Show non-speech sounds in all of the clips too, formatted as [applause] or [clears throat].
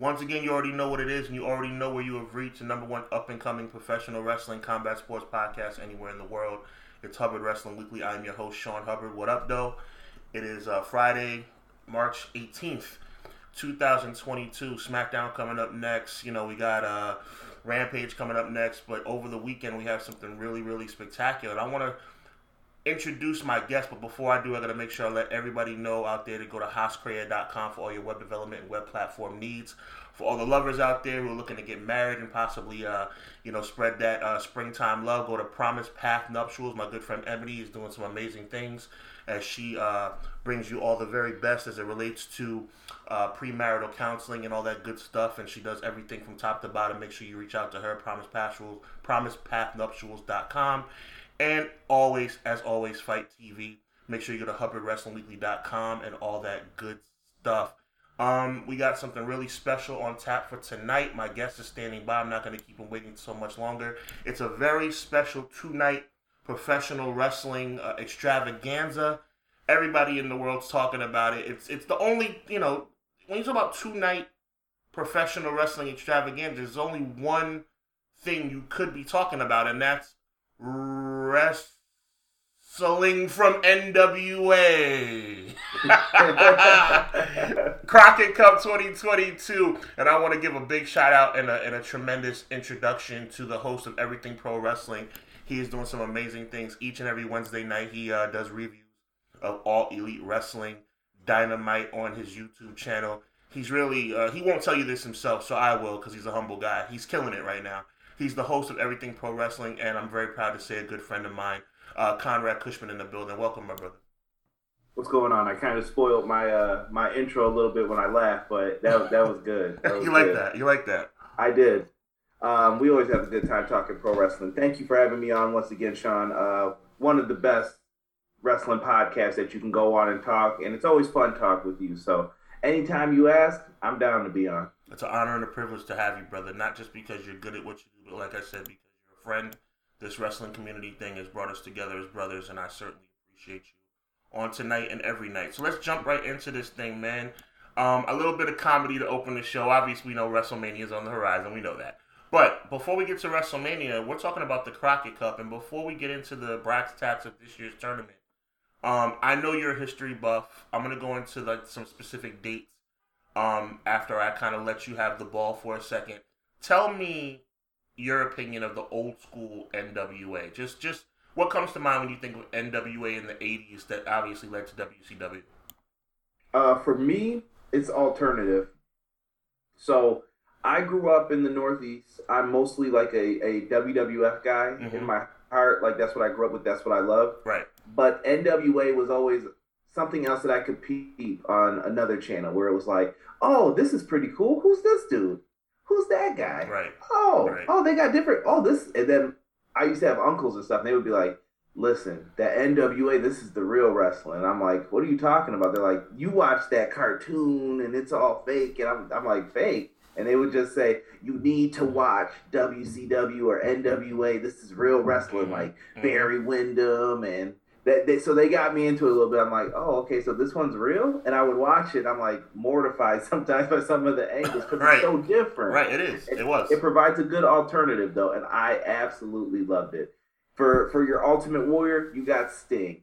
Once again, you already know what it is, and you already know where you have reached the number one up and coming professional wrestling combat sports podcast anywhere in the world. It's Hubbard Wrestling Weekly. I'm your host, Sean Hubbard. What up, though? It is uh, Friday, March 18th, 2022. SmackDown coming up next. You know, we got uh, Rampage coming up next, but over the weekend, we have something really, really spectacular. And I want to introduce my guest, but before I do, I got to make sure I let everybody know out there to go to haascreator.com for all your web development and web platform needs. For all the lovers out there who are looking to get married and possibly, uh, you know, spread that uh, springtime love, go to Promise Path Nuptials. My good friend Ebony is doing some amazing things as she uh, brings you all the very best as it relates to uh, premarital counseling and all that good stuff. And she does everything from top to bottom. Make sure you reach out to her, Promise Path PromisePathNuptials.com. And always, as always, Fight TV. Make sure you go to HubbardWrestlingWeekly.com and all that good stuff. Um, we got something really special on tap for tonight. My guest is standing by. I'm not going to keep him waiting so much longer. It's a very special two night professional wrestling uh, extravaganza. Everybody in the world's talking about it. It's it's the only you know when you talk about two night professional wrestling extravaganza. There's only one thing you could be talking about, and that's wrestling from NWA. [laughs] Crockett Cup 2022. And I want to give a big shout out and a, and a tremendous introduction to the host of Everything Pro Wrestling. He is doing some amazing things each and every Wednesday night. He uh, does reviews of all elite wrestling, dynamite on his YouTube channel. He's really, uh, he won't tell you this himself, so I will because he's a humble guy. He's killing it right now. He's the host of Everything Pro Wrestling, and I'm very proud to say a good friend of mine, uh, Conrad Cushman, in the building. Welcome, my brother. What's going on? I kind of spoiled my uh, my intro a little bit when I laughed, but that that was good. [laughs] That was you like good. that? You like that? I did. Um, we always have a good time talking pro wrestling. Thank you for having me on once again, Sean. Uh, one of the best wrestling podcasts that you can go on and talk, and it's always fun talk with you. So anytime you ask, I'm down to be on. It's an honor and a privilege to have you, brother. Not just because you're good at what you do, but like I said, because you're a friend. This wrestling community thing has brought us together as brothers, and I certainly appreciate you on tonight and every night. So let's jump right into this thing, man. Um, a little bit of comedy to open the show. Obviously, we know WrestleMania is on the horizon. We know that. But before we get to WrestleMania, we're talking about the Crockett Cup, and before we get into the brass tacks of this year's tournament, um, I know you're a history buff. I'm gonna go into like some specific dates um, after I kind of let you have the ball for a second. Tell me your opinion of the old school NWA. Just just what comes to mind when you think of NWA in the 80s that obviously led to WCW? Uh, for me, it's alternative. So I grew up in the Northeast. I'm mostly like a, a WWF guy Mhm. in my heart. Like that's what I grew up with. That's what I love. Right. But NWA was always something else that I could peep on another channel where it was like, oh, this is pretty cool. Who's this dude? Who's that guy? Right. Oh, Right. oh, they got different. Oh, this. And then I used to have uncles and stuff, and they would be like, listen, that NWA, this is the real wrestling. And I'm like, what are you talking about? They're like, you watch that cartoon and it's all fake. And I'm, I'm like, fake. And they would just say, you need to watch WCW or NWA. This is real wrestling, like Mhm. Barry Windham and that. They, so they got me into it a little bit. I'm like, oh, okay, so this one's real. And I would watch it. I'm like mortified [laughs] sometimes by some of the angles because Right. it's so different. Right. It is. It was. It provides a good alternative though, and I absolutely loved it. For for your Ultimate Warrior, you got Sting.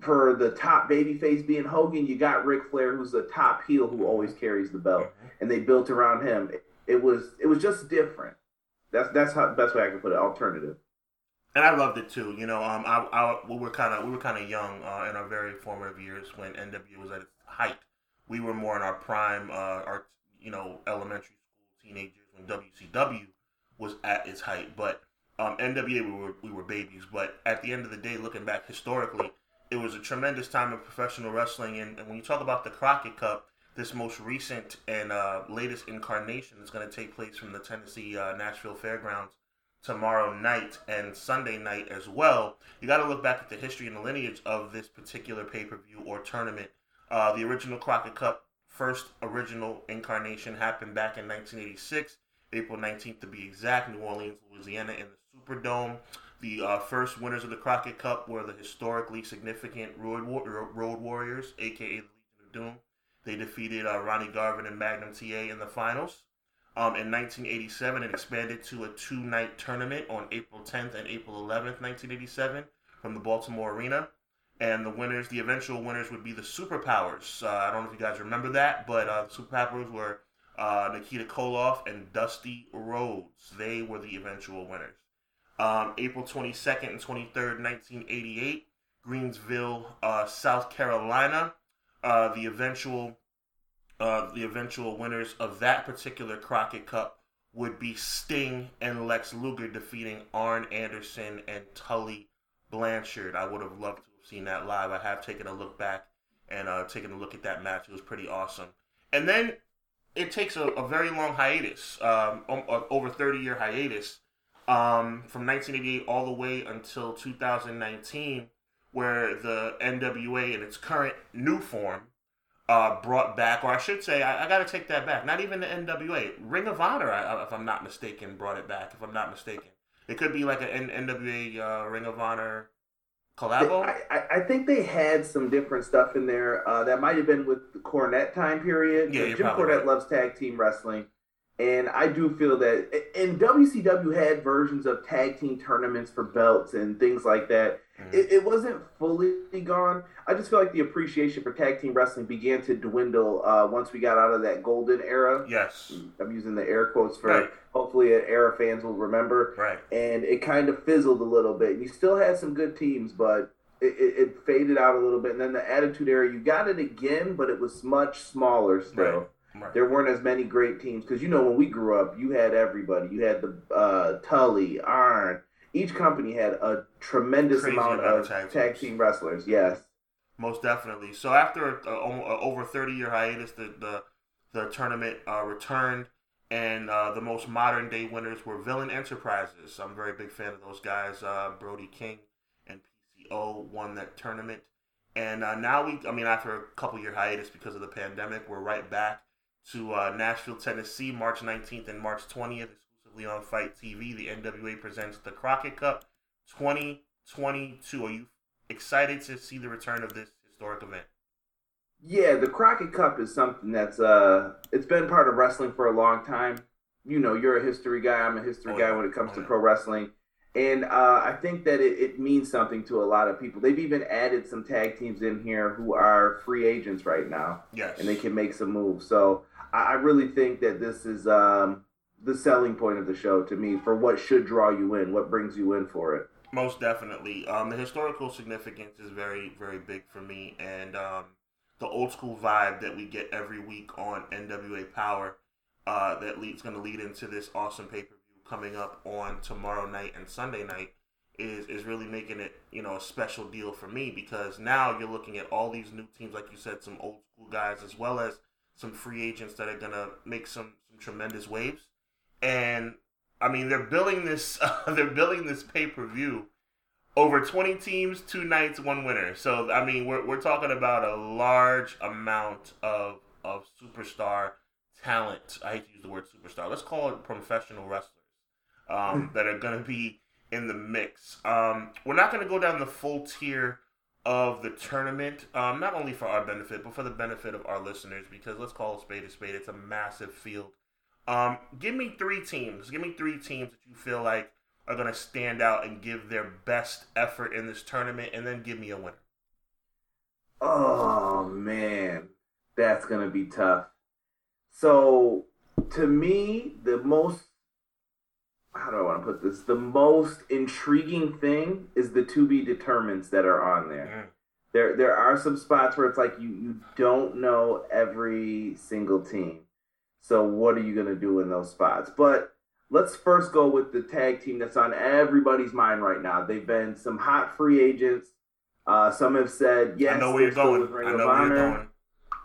For the top babyface being Hogan, you got Ric Flair, who's the top heel who always carries the belt, and they built around him. It, it was it was just different. That's that's how best way I can put it. Alternative. and I loved it too. You know, um, I, I we were kind of we were kind of young uh, in our very formative years when NWA was at its height. We were more in our prime, uh, our you know elementary school teenagers when WCW was at its height. But um, NWA we were we were babies. But at the end of the day, looking back historically, it was a tremendous time of professional wrestling. And, and when you talk about the Crockett Cup, this most recent and uh, latest incarnation is going to take place from the Tennessee uh, Nashville Fairgrounds tomorrow night and Sunday night as well. You got to look back at the history and the lineage of this particular pay per view or tournament. Uh, the original Crockett Cup, first original incarnation, happened back in 1986, April 19th to be exact, New Orleans, Louisiana, in the Superdome. The uh, first winners of the Crockett Cup were the historically significant Road, War- Road Warriors, aka the Legion of Doom. They defeated uh, Ronnie Garvin and Magnum TA in the finals. Um, in 1987, it expanded to a two night tournament on April 10th and April 11th, 1987, from the Baltimore Arena. And the winners, the eventual winners, would be the Superpowers. Uh, I don't know if you guys remember that, but uh, the Superpowers were uh, Nikita Koloff and Dusty Rhodes. They were the eventual winners. Um, April 22nd and 23rd, 1988, Greensville, uh, South Carolina. Uh, the eventual uh, the eventual winners of that particular Crockett Cup would be Sting and Lex Luger defeating Arn Anderson and Tully Blanchard. I would have loved to have seen that live. I have taken a look back and uh, taken a look at that match. It was pretty awesome. And then it takes a, a very long hiatus, um, over 30 year hiatus, um, from 1988 all the way until 2019, where the NWA in its current new form uh, brought back, or I should say, I, I got to take that back. Not even the NWA, Ring of Honor, I, if I'm not mistaken, brought it back. If I'm not mistaken, it could be like an NWA uh, Ring of Honor collabo. I, I, think they had some different stuff in there. Uh, that might have been with the Cornette time period. Yeah, Jim Cornette right. loves tag team wrestling. And I do feel that, and WCW had versions of tag team tournaments for belts and things like that. Mm-hmm. It, it, wasn't fully gone. I just feel like the appreciation for tag team wrestling began to dwindle uh, once we got out of that golden era. Yes. I'm using the air quotes for right. hopefully an era fans will remember. Right. And it kind of fizzled a little bit. You still had some good teams, but it, it, it faded out a little bit. And then the Attitude Era, you got it again, but it was much smaller still. Right. Right. There weren't as many great teams because you know when we grew up, you had everybody. You had the uh, Tully, Arn. Each company had a tremendous amount, amount, of tag, tag team wrestlers. Yes, most definitely. So after a, a, a over thirty year hiatus, the the, the tournament uh, returned, and uh, the most modern day winners were Villain Enterprises. I'm a very big fan of those guys. Uh, Brody King and PCO won that tournament, and uh, now we, I mean, after a couple year hiatus because of the pandemic, we're right back to uh, Nashville, Tennessee, March 19th and March 20th, exclusively on Fight TV. The NWA presents the Crockett Cup 2022. Are you excited to see the return of this historic event? Yeah, the Crockett Cup is something that's uh, it's been part of wrestling for a long time. You know, you're a history guy. I'm a history oh, guy when it comes oh, to yeah. pro wrestling. And uh, I think that it, it, means something to a lot of people. They've even added some tag teams in here who are free agents right now. Yes. And they can make some moves. So I really think that this is um, the selling point of the show to me for what should draw you in, what brings you in for it. Most definitely. Um, the historical significance is very, very big for me. And um, the old school vibe that we get every week on NWA Power uh, that leads going to lead into this awesome pay per view coming up on tomorrow night and Sunday night is is really making it you know a special deal for me because now you're looking at all these new teams like you said some old school guys as well as some free agents that are gonna make some some tremendous waves, and I mean they're building this uh, [laughs] they're building this pay per view over 20 teams, two nights, one winner. So I mean we're we're talking about a large amount of of superstar talent. I hate to use the word superstar. Let's call it professional wrestlers um, [clears throat] that are gonna be in the mix. Um, we're not gonna go down the full tier of the tournament, um, not only for our benefit, but for the benefit of our listeners, because let's call a spade a spade. It's a massive field. Um, give me three teams. Give me three teams that you feel like are going to stand out and give their best effort in this tournament, and then give me a winner. Oh, man. That's going to be tough. So, to me, the most how do I want to put this? The most intriguing thing is the to be determines that are on there. Mm. There there are some spots where it's like you you don't know every single team. So what are you gonna do in those spots? But let's first go with the tag team that's on everybody's mind right now. They've been some hot free agents. Uh, some have said yes. I know where you're going. I know where you're going.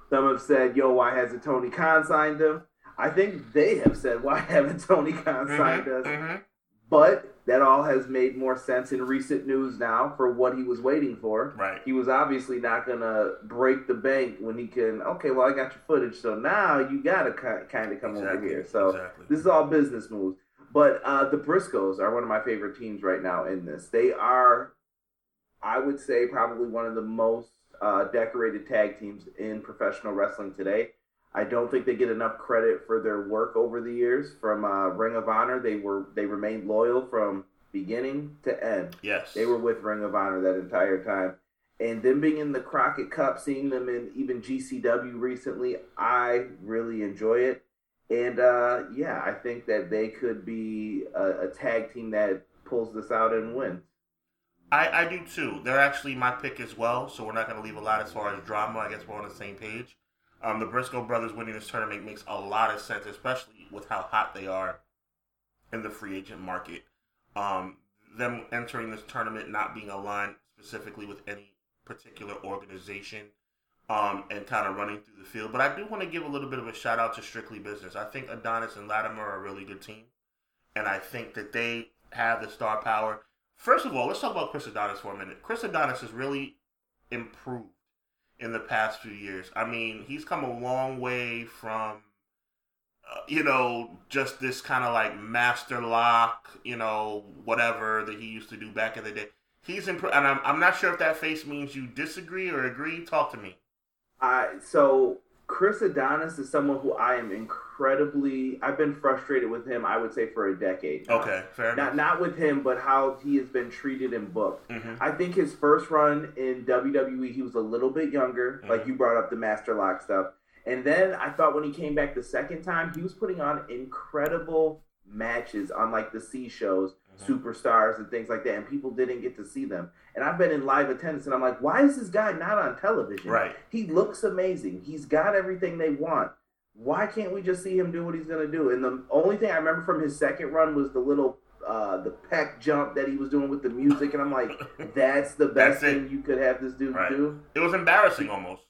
Some have said, "Yo, why hasn't Tony Khan signed him?" I think they have said, why haven't Tony Khan mm-hmm, signed us? Mm-hmm. But that all has made more sense in recent news now for what he was waiting for. Right. He was obviously not going to break the bank when he can, okay, well, I got your footage. So now you got to kind of come exactly, over here. So exactly. this is all business moves. But uh, the Briscoes are one of my favorite teams right now in this. They are, I would say, probably one of the most uh, decorated tag teams in professional wrestling today. I don't think they get enough credit for their work over the years. From uh, Ring of Honor, they were they remained loyal from beginning to end. Yes, they were with Ring of Honor that entire time. And them being in the Crockett Cup, seeing them in even GCW recently, I really enjoy it. And uh, yeah, I think that they could be a, a tag team that pulls this out and wins. I, I do too. They're actually my pick as well, so we're not going to leave a lot as far as drama. I guess we're on the same page. Um, the Briscoe brothers winning this tournament makes a lot of sense, especially with how hot they are in the free agent market. Um, them entering this tournament not being aligned specifically with any particular organization um, and kind of running through the field. But I do want to give a little bit of a shout out to Strictly Business. I think Adonis and Latimer are a really good team, and I think that they have the star power. First of all, let's talk about Chris Adonis for a minute. Chris Adonis has really improved in the past few years. I mean, he's come a long way from, uh, you know, just this kind of like master lock, you know, whatever that he used to do back in the day. He's improved, and I'm, I'm not sure if that face means you disagree or agree. Talk to me. Uh, so Chris Adonis is someone who I am incredibly. I've been frustrated with him. I would say for a decade. Now. Okay, fair not, enough. Not with him, but how he has been treated and booked. Mm-hmm. I think his first run in WWE, he was a little bit younger. Mm-hmm. Like you brought up the Master Lock stuff, and then I thought when he came back the second time, he was putting on incredible matches on like the C shows mm-hmm. superstars and things like that, and people didn't get to see them. And I've been in live attendance, and I'm like, why is this guy not on television? Right. He looks amazing. He's got everything they want. Why can't we just see him do what he's gonna do? And the only thing I remember from his second run was the little uh, the peck jump that he was doing with the music, and I'm like, [laughs] that's the best that's thing you could have this dude right. do. It was embarrassing almost.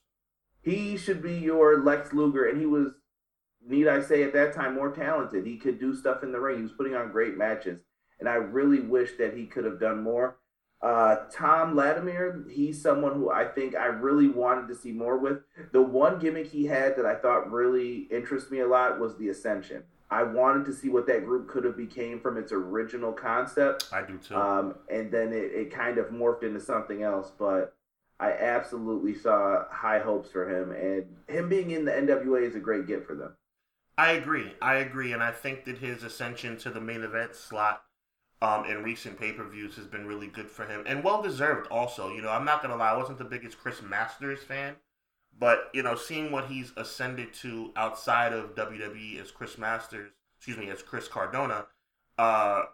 He should be your Lex Luger, and he was, need I say, at that time more talented. He could do stuff in the ring. He was putting on great matches and I really wish that he could have done more. Uh, Tom Latimer, he's someone who I think I really wanted to see more with. The one gimmick he had that I thought really interested me a lot was the Ascension. I wanted to see what that group could have became from its original concept. I do too. Um, and then it, it kind of morphed into something else, but I absolutely saw high hopes for him, and him being in the NWA is a great get for them. I agree. I agree, and I think that his ascension to the main event slot um, in recent pay per views has been really good for him and well deserved. Also, you know, I'm not gonna lie, I wasn't the biggest Chris Masters fan, but you know, seeing what he's ascended to outside of WWE as Chris Masters, excuse me, as Chris Cardona, uh,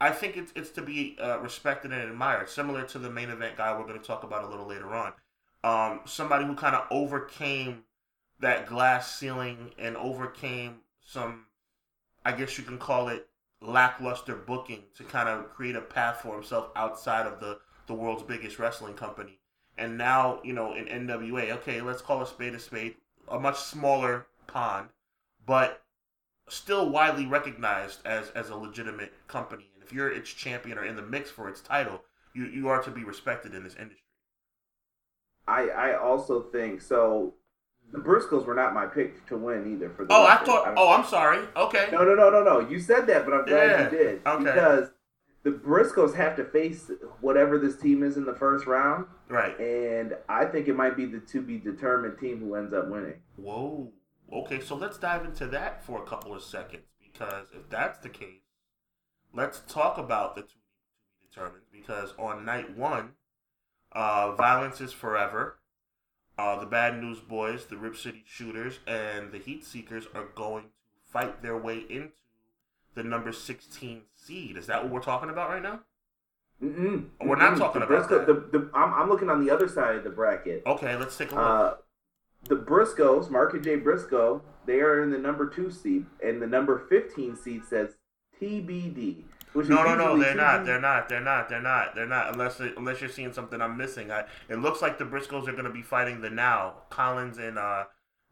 I think it's it's to be uh, respected and admired. Similar to the main event guy we're to talk about a little later on. Um, somebody who kind of overcame that glass ceiling and overcame some, I guess you can call it lackluster booking to kind of create a path for himself outside of the the world's biggest wrestling company. And now, you know, in NWA, okay, let's call a spade a spade, a much smaller pond, but still widely recognized as as a legitimate company. And if you're its champion or in the mix for its title, you you are to be respected in this industry. I I also think so the Briscoes were not my pick to win either. For the oh, record. I thought. I'm, oh, I'm sorry. Okay. No, no, no, no, no. You said that, but I'm glad yeah. you did okay. because the Briscoes have to face whatever this team is in the first round. Right. And I think it might be the to be determined team who ends up winning. Whoa. Okay, so let's dive into that for a couple of seconds because if that's the case, let's talk about the to be determined because on night one, uh, violence is forever uh, the Bad News Boys, the Rip City Shooters, and the Heat Seekers are going to fight their way into the number 16 seed. Is that what we're talking about right now? Mm-mm. We're not talking the about that. The, the, I'm, I'm, looking on the other side of the bracket. Okay, let's take a look. Uh, the Briscoes, Mark and Jay Briscoe, they are in the number two seed, and the number 15 seed says TBD. No, no, no, they're not. They're not. They're not. They're not. They're not. Unless unless you're seeing something I'm missing. I, it looks like the Briscoes are going to be fighting the now Collins and uh,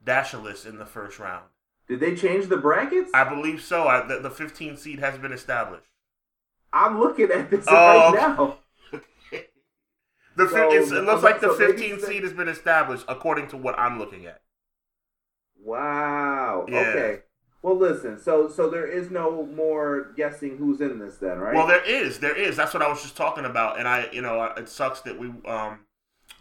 Dalishus in the first round. Did they change the brackets? I believe so. I, the, the 15 seed has been established. I'm looking at this oh, right okay. now. [laughs] the so, it looks like the 15 seed has been established according to what I'm looking at. Wow. Yeah. Okay. Well, listen. So, so there is no more guessing who's in this, then, right? Well, there is. There is. That's what I was just talking about. And I, you know, it sucks that we, um,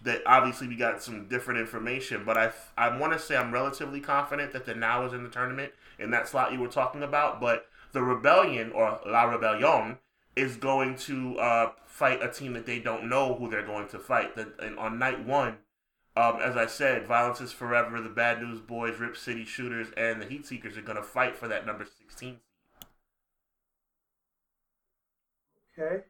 that obviously we got some different information, but I I want to say I'm relatively confident that the Now is in the tournament in that slot you were talking about. But the Rebellion or La Rebellion is going to uh, fight a team that they don't know who they're going to fight. That on night one, um, as I said, Violence is Forever, the Bad News Boys, Rip City Shooters, and the Heat Seekers are going to fight for that number sixteen. Okay.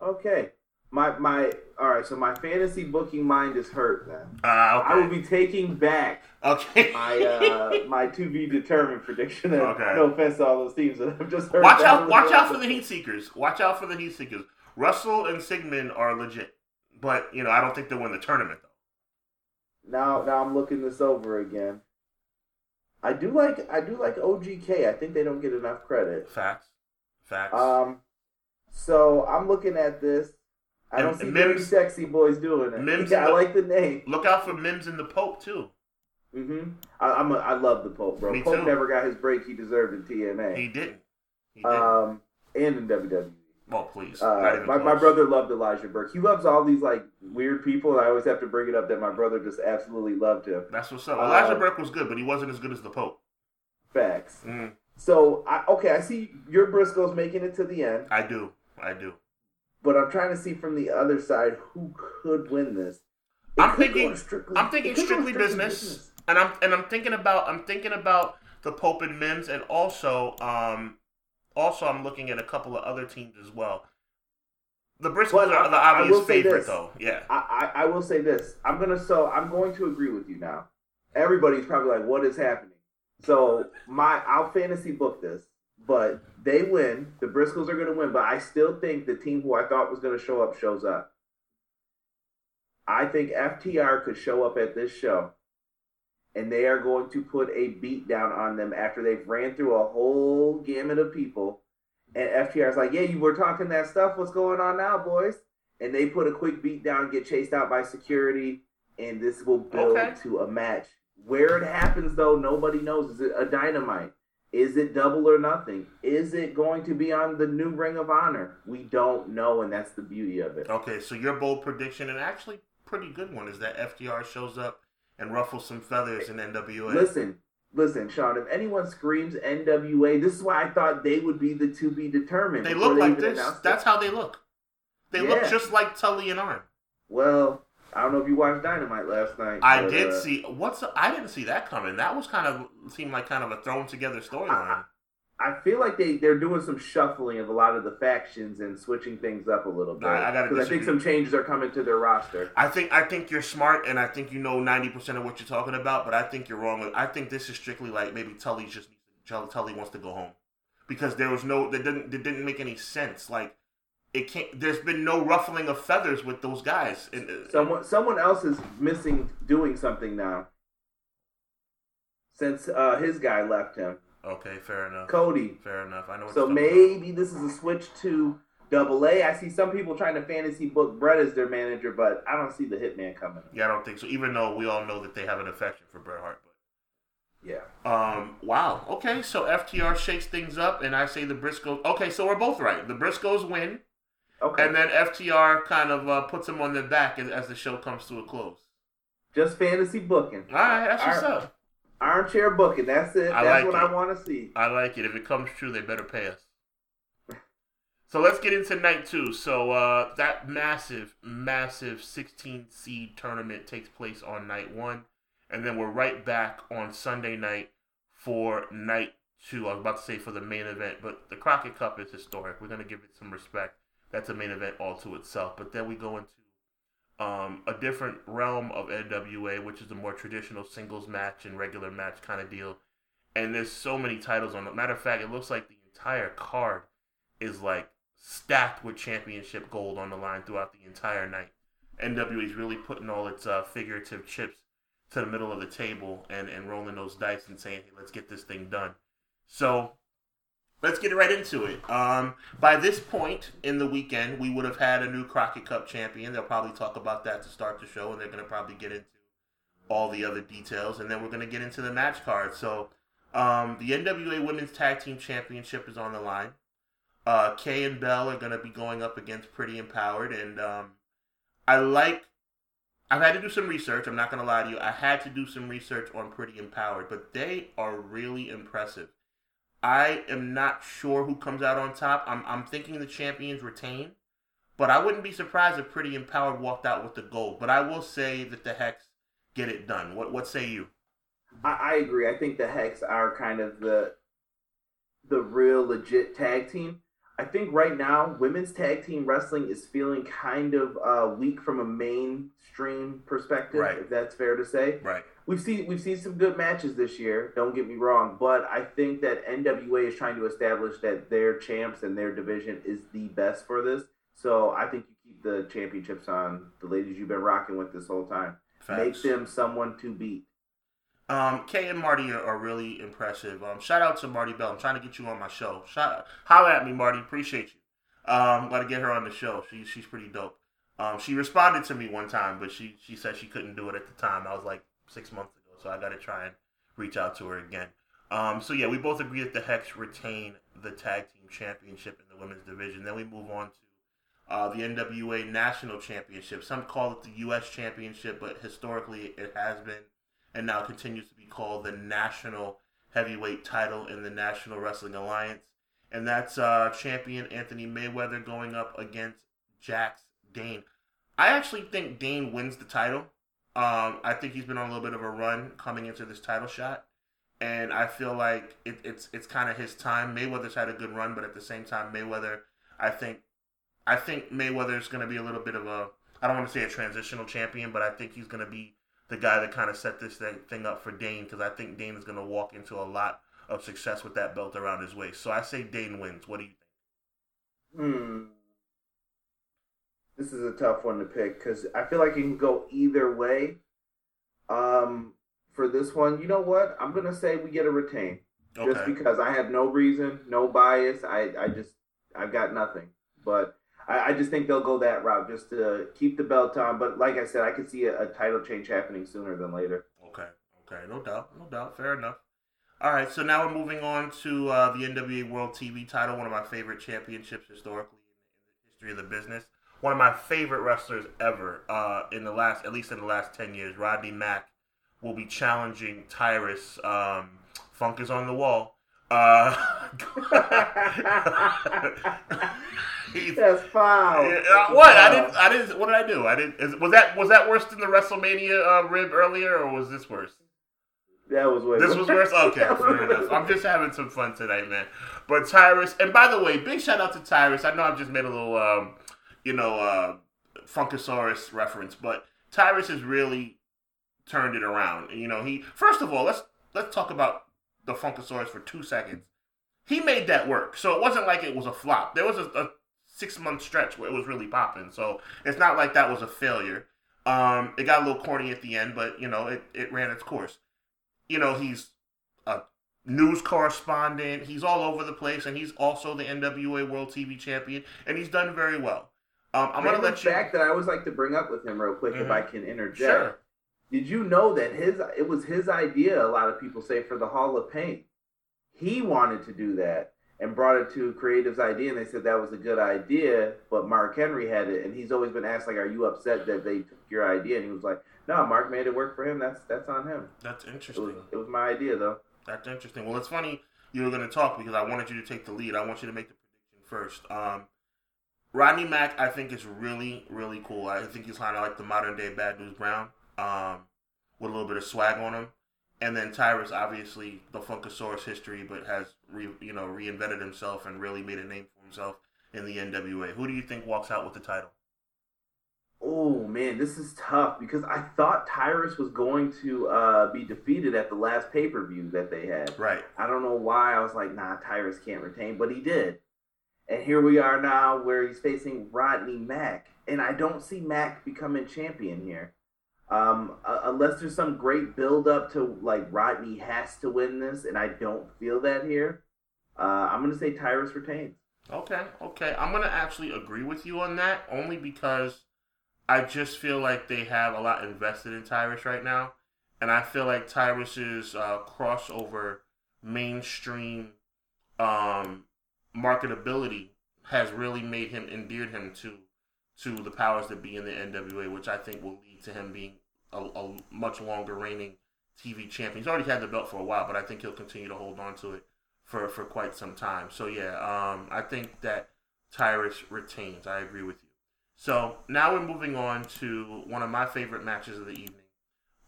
Okay. My my all right. So my fantasy booking mind is hurt. Then uh, okay. I will be taking back okay [laughs] my uh, my to be determined prediction. And Okay. No offense to all those teams that I've just heard. Watch out! Watch out for the Heat Seekers. Watch out for the Heat Seekers. Russell and Sigmon are legit, but you know I don't think they'll win the tournament. Now now I'm looking this over again. I do like I do like OGK. I think they don't get enough credit. Facts, facts. Um, so I'm looking at this. I don't see Mims- sexy boys doing it. Mims [laughs] yeah, I the- like the name. Look out for Mims and the Pope too. Mm-hmm. I, I'm a, I love the Pope, bro. Me Pope too. never got his break he deserved in TNA. He didn't. He didn't. um, and in WWE. Well, please. Uh, my, my brother loved Elijah Burke. He loves all these like weird people. I always have to bring it up that my brother just absolutely loved him. That's what's up. Elijah Um, Burke was good, but he wasn't as good as the Pope. Facts. Mm, So I, okay, I see your Briscoes making it to the end, I do. I do. but I'm trying to see from the other side who could win this. It I'm thinking- strictly, I'm thinking go strictly business, and I'm and I'm thinking about I'm thinking about the Pope and Mims, and also um also I'm looking at a couple of other teams as well. The Briscoes are the obvious favorite, this. though. Yeah, I, I, I will say this. I'm gonna so I'm going to agree with you now. Everybody's probably like, what is happening? So my I'll fantasy book this, but they win. The Briscoes are gonna win, but I still think the team who I thought was gonna show up shows up. I think FTR could show up at this show, and they are going to put a beat down on them after they've ran through a whole gamut of people. And FTR is like, yeah, you were talking that stuff. What's going on now, boys? and they put a quick beat down, get chased out by security, and this will build Okay. to a match. Where it happens, though, nobody knows. Is it a dynamite? Is it double or nothing? Is it going to be on the new Ring of Honor? We don't know, and that's the beauty of it. Okay, so your bold prediction, and actually pretty good one, is that FTR shows up and ruffle some feathers in NWA. Listen, listen, Sean. If anyone screams NWA, this is why I thought they would be the to be determined. they look like this. announced it. That's how they look. They look just like Tully and Arn. well. I don't know if you watched Dynamite last night. I but, did uh, see what's. I didn't see that coming. That was kind of seemed like kind of a thrown together storyline. I feel like they they're doing some shuffling of a lot of the factions and switching things up a little bit. I- I I think some changes are coming to their roster. I think I think you're smart, and I think you know ninety percent of what you're talking about. But I think you're wrong. I think this is strictly like maybe Tully just Tully Tully wants to go home because there was no that didn't that didn't make any sense. Like it can't. There's been no ruffling of feathers with those guys. And, uh, Someone someone else is missing doing something now. Since uh, his guy left him, okay, fair enough. Cody. Fair enough. I know. What So you're talking about. maybe this is a switch to Double A. I see some people trying to fantasy book Bret as their manager, but I don't see the Hitman coming. Yeah, I don't think so. Even though we all know that they have an affection for Bret Hart, but. Yeah. Um. Wow. Okay. So FTR shakes things up, and I say the Briscoes. Okay. So we're both right. The Briscoes win, Okay. and then FTR kind of uh, puts them on their back as, as the show comes to a close. Just fantasy booking. All right. That's what's Ar- up. Armchair booking. That's it. I That's like what it. I want to see. I like it. If it comes true, they better pay us. [laughs] So let's get into night two. So uh, that massive, massive 16 seed tournament takes place on night one, and then we're right back on Sunday night for night two. I was about to say for the main event, but the Crockett Cup is historic. We're gonna give it some respect. That's a main event all to itself. But then we go into um, a different realm of NWA, which is a more traditional singles match and regular match kind of deal. And there's so many titles on it. Matter of fact, it looks like the entire card is like stacked with championship gold on the line throughout the entire night. NWA is really putting all its uh, figurative chips to the middle of the table and, and rolling those dice and saying, hey, let's get this thing done. So let's get right into it. Um, by this point in the weekend, we would have had a new Crockett Cup champion. They'll probably talk about that to start the show, and they're going to probably get into all the other details, and then we're going to get into the match card. So um, the NWA Women's Tag Team Championship is on the line. Uh, Kay and Belle are going to be going up against Pretty Empowered, and um, I like I've had to do some research. I'm not going to lie to you. I had to do some research on Pretty Empowered, but they are really impressive. I am not sure who comes out on top. I'm, I'm thinking the champions retain, but I wouldn't be surprised if Pretty Empowered walked out with the gold. But I will say that the Hex get it done. What what say you? I, I agree. I think the Hex are kind of the the real legit tag team. I think right now women's tag team wrestling is feeling kind of uh, weak from a mainstream perspective, Right. if that's fair to say. Right. We've seen we've seen some good matches this year. Don't get me wrong, but I think that NWA is trying to establish that their champs and their division is the best for this. So I think you keep the championships on the ladies you've been rocking with this whole time. Make them someone to beat. Um, Kay and Marti are, are really impressive. Um, shout out to Marti Belle. I'm trying to get you on my show. Shout, holler at me, Marti. Appreciate you. Um, got to get her on the show. She, she's pretty dope. Um, she responded to me one time, but she, she said she couldn't do it at the time. I was like six months ago, so I got to try and reach out to her again. Um, so yeah, we both agree that the Hex retain the tag team championship in the women's division. Then we move on to uh, the NWA National Championship. Some call it the U.S. Championship, but historically it has been and now continues to be called the National Heavyweight Title in the National Wrestling Alliance. And that's uh, champion Anthony Mayweather going up against Jax Dane. I actually think Dane wins the title. Um, I think he's been on a little bit of a run coming into this title shot. And I feel like it, it's it's kind of his time. Mayweather's had a good run, but at the same time, Mayweather, I think, I think Mayweather's going to be a little bit of a, I don't want to say a transitional champion, but I think he's going to be the guy that kind of set this thing, thing up for Dane because I think Dane is going to walk into a lot of success with that belt around his waist. So I say Dane wins. What do you think? Hmm. This is a tough one to pick because I feel like it can go either way. Um, for this one, you know what? I'm gonna say we get a retain just because I have no reason, no bias. I, I just I've got nothing, but I, I just think they'll go that route just to keep the belt on. But like I said, I could see a, a title change happening sooner than later. Okay. Okay. No doubt. No doubt. Fair enough. All right. So now we're moving on to uh, the NWA World TV title, one of my favorite championships historically in the history of the business. One of my favorite wrestlers ever uh, in the last, at least in the last 10 years, Rodney Mack will be challenging Tyrus. Um, Funk is on the wall. Uh, [laughs] That's foul. Uh, what? I didn't. I didn't. What did I do? I didn't. Is, was that was that worse than the WrestleMania uh, rib earlier, or was this worse? That was way This was worse. [laughs] Okay, fair enough. I'm just having some fun tonight, man. But Tyrus, and by the way, big shout out to Tyrus. I know I've just made a little, um, you know, uh, Funkasaurus reference, but Tyrus has really turned it around. You know, he first of all, let's let's talk about the Funkasaurus for two seconds. He made that work, so it wasn't like it was a flop. There was a, a six month stretch where it was really popping, so it's not like that was a failure. Um, it got a little corny at the end, but you know, it, it ran its course. You know, he's a news correspondent. He's all over the place, and he's also the NWA World TV Champion, and he's done very well. Um, I'm gonna Remember let you. fact that I always like to bring up with him real quick if Mhm. I can interject. Sure. Did you know that his it was his idea? A lot of people say for the Hall of Pain. He wanted to do that and brought it to Creative's idea, and they said that was a good idea. But Mark Henry had it, and he's always been asked like, "Are you upset that they took your idea?" And he was like, "No, Mark made it work for him. That's that's on him. That's It was interesting. it was my idea though." That's interesting. Well, it's funny you were going to talk because I wanted you to take the lead. I want you to make the prediction first. Um, Rodney Mack, I think, is really, really cool. I think he's kind of like the modern day Bad News Brown, um, with a little bit of swag on him. And then Tyrus, obviously, the Funkasaurus history, but has re, you know reinvented himself and really made a name for himself in the NWA. Who do you think walks out with the title? Oh man, this is tough because I thought Tyrus was going to uh, be defeated at the last pay per view that they had. Right. I don't know why I was like, nah, Tyrus can't retain, but he did. And here we are now where he's facing Rodney Mack. And I don't see Mack becoming champion here. Um, uh, unless there's some great build up to like Rodney has to win this, and I don't feel that here. Uh, I'm gonna say Tyrus retains. Okay, okay. I'm gonna actually agree with you on that, only because I just feel like they have a lot invested in Tyrus right now, and I feel like Tyrus's uh, crossover mainstream um, marketability has really made him endeared him to to the powers that be in the NWA, which I think will lead to him being a, a much longer reigning TV champion. He's already had the belt for a while, but I think he'll continue to hold on to it for, for quite some time. So yeah, um, I think that Tyrus retains. I agree with you. So now we're moving on to one of my favorite matches of the evening.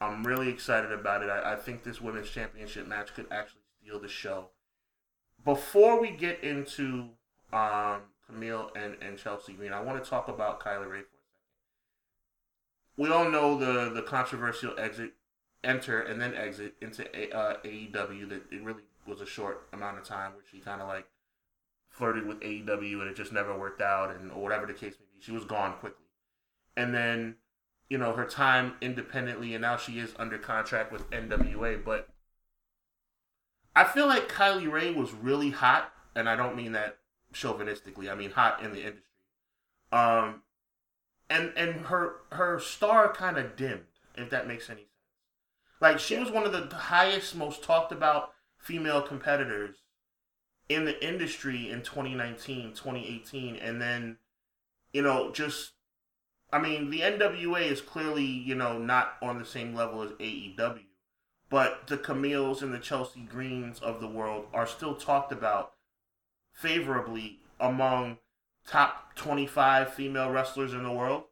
I'm really excited about it. I, I think this women's championship match could actually steal the show. Before we get into um, Kamille and, and Chelsea Green, I want to talk about Kylie Rae for a second. We all know the the controversial exit, enter and then exit into a, uh, AEW. That it really was a short amount of time where she kind of like flirted with AEW and it just never worked out, and or whatever the case may be. She was gone quickly, and then you know her time independently, and now she is under contract with NWA. But I feel like Kylie Rae was really hot, and I don't mean that chauvinistically. I mean hot in the industry. Um, and and her her star kind of dimmed, if that makes any sense. Like she was one of the highest, most talked about female competitors in the industry in 2019, 2018, and then you know just I mean, the NWA is clearly, you know, not on the same level as AEW, but the Kamilles and the Chelsea Greens of the world are still talked about favorably among top 25 female wrestlers in the world.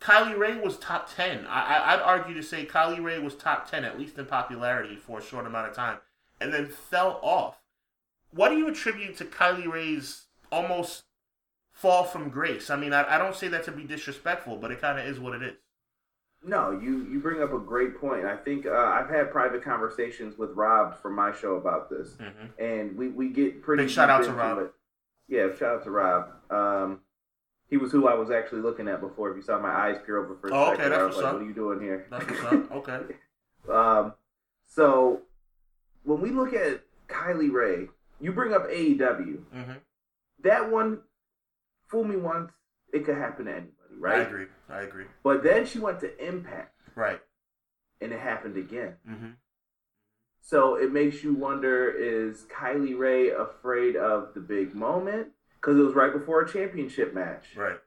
Kylie Rae was top 10. I, I'd argue to say Kylie Rae was top 10, at least in popularity, for a short amount of time, and then fell off. What do you attribute to Kylie Rae's almost fall from grace. I mean, I, I don't say that to be disrespectful, but it kind of is what it is. No, you you bring up a great point. I think uh, I've had private conversations with Rob from my show about this, mm-hmm. and we, we get pretty. Big shout out to Rob. It. Yeah, shout out to Rob. Um, he was who I was actually looking at before. If you saw my eyes peer over for a oh, second, okay, I was like, up. "What are you doing here?" That's what's up. Okay. [laughs] um, so when we look at Kylie Rae, you bring up AEW. Mm-hmm. That one fool me once, it could happen to anybody, right? I agree. I agree. But then she went to Impact, right? And it happened again. Mm-hmm. So it makes you wonder: Is Kylie Rae afraid of the big moment? Because it was right before a championship match, right?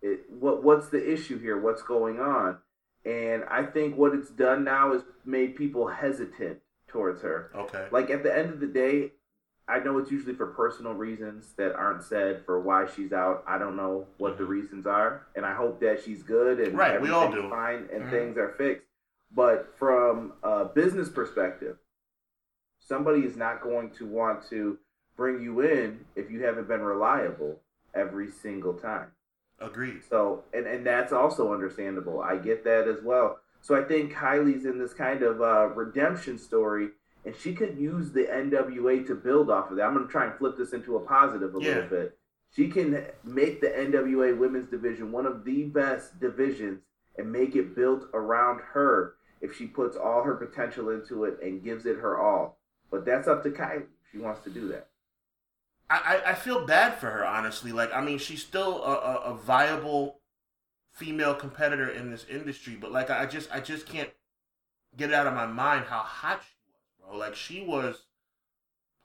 It, what What's the issue here? What's going on? And I think what it's done now is made people hesitant towards her. Okay. Like at the end of the day, I know it's usually for personal reasons that aren't said for why she's out. I don't know what the mm-hmm. reasons are, and I hope that she's good and right. We all do fine and mm-hmm. things are fixed. But from a business perspective, somebody is not going to want to bring you in if you haven't been reliable every single time. Agreed. So, and and that's also understandable. I get that as well. So I think Kylie's in this kind of uh, redemption story and she could use the NWA to build off of that. I'm going to try and flip this into a positive a yeah. little bit. She can make the NWA women's division one of the best divisions and make it built around her if she puts all her potential into it and gives it her all. But that's up to Kylie. She wants to do that. I, I feel bad for her, honestly. Like, I mean, she's still a, a, a viable female competitor in this industry, but like, I just I just can't get it out of my mind how hot she bro. Like she was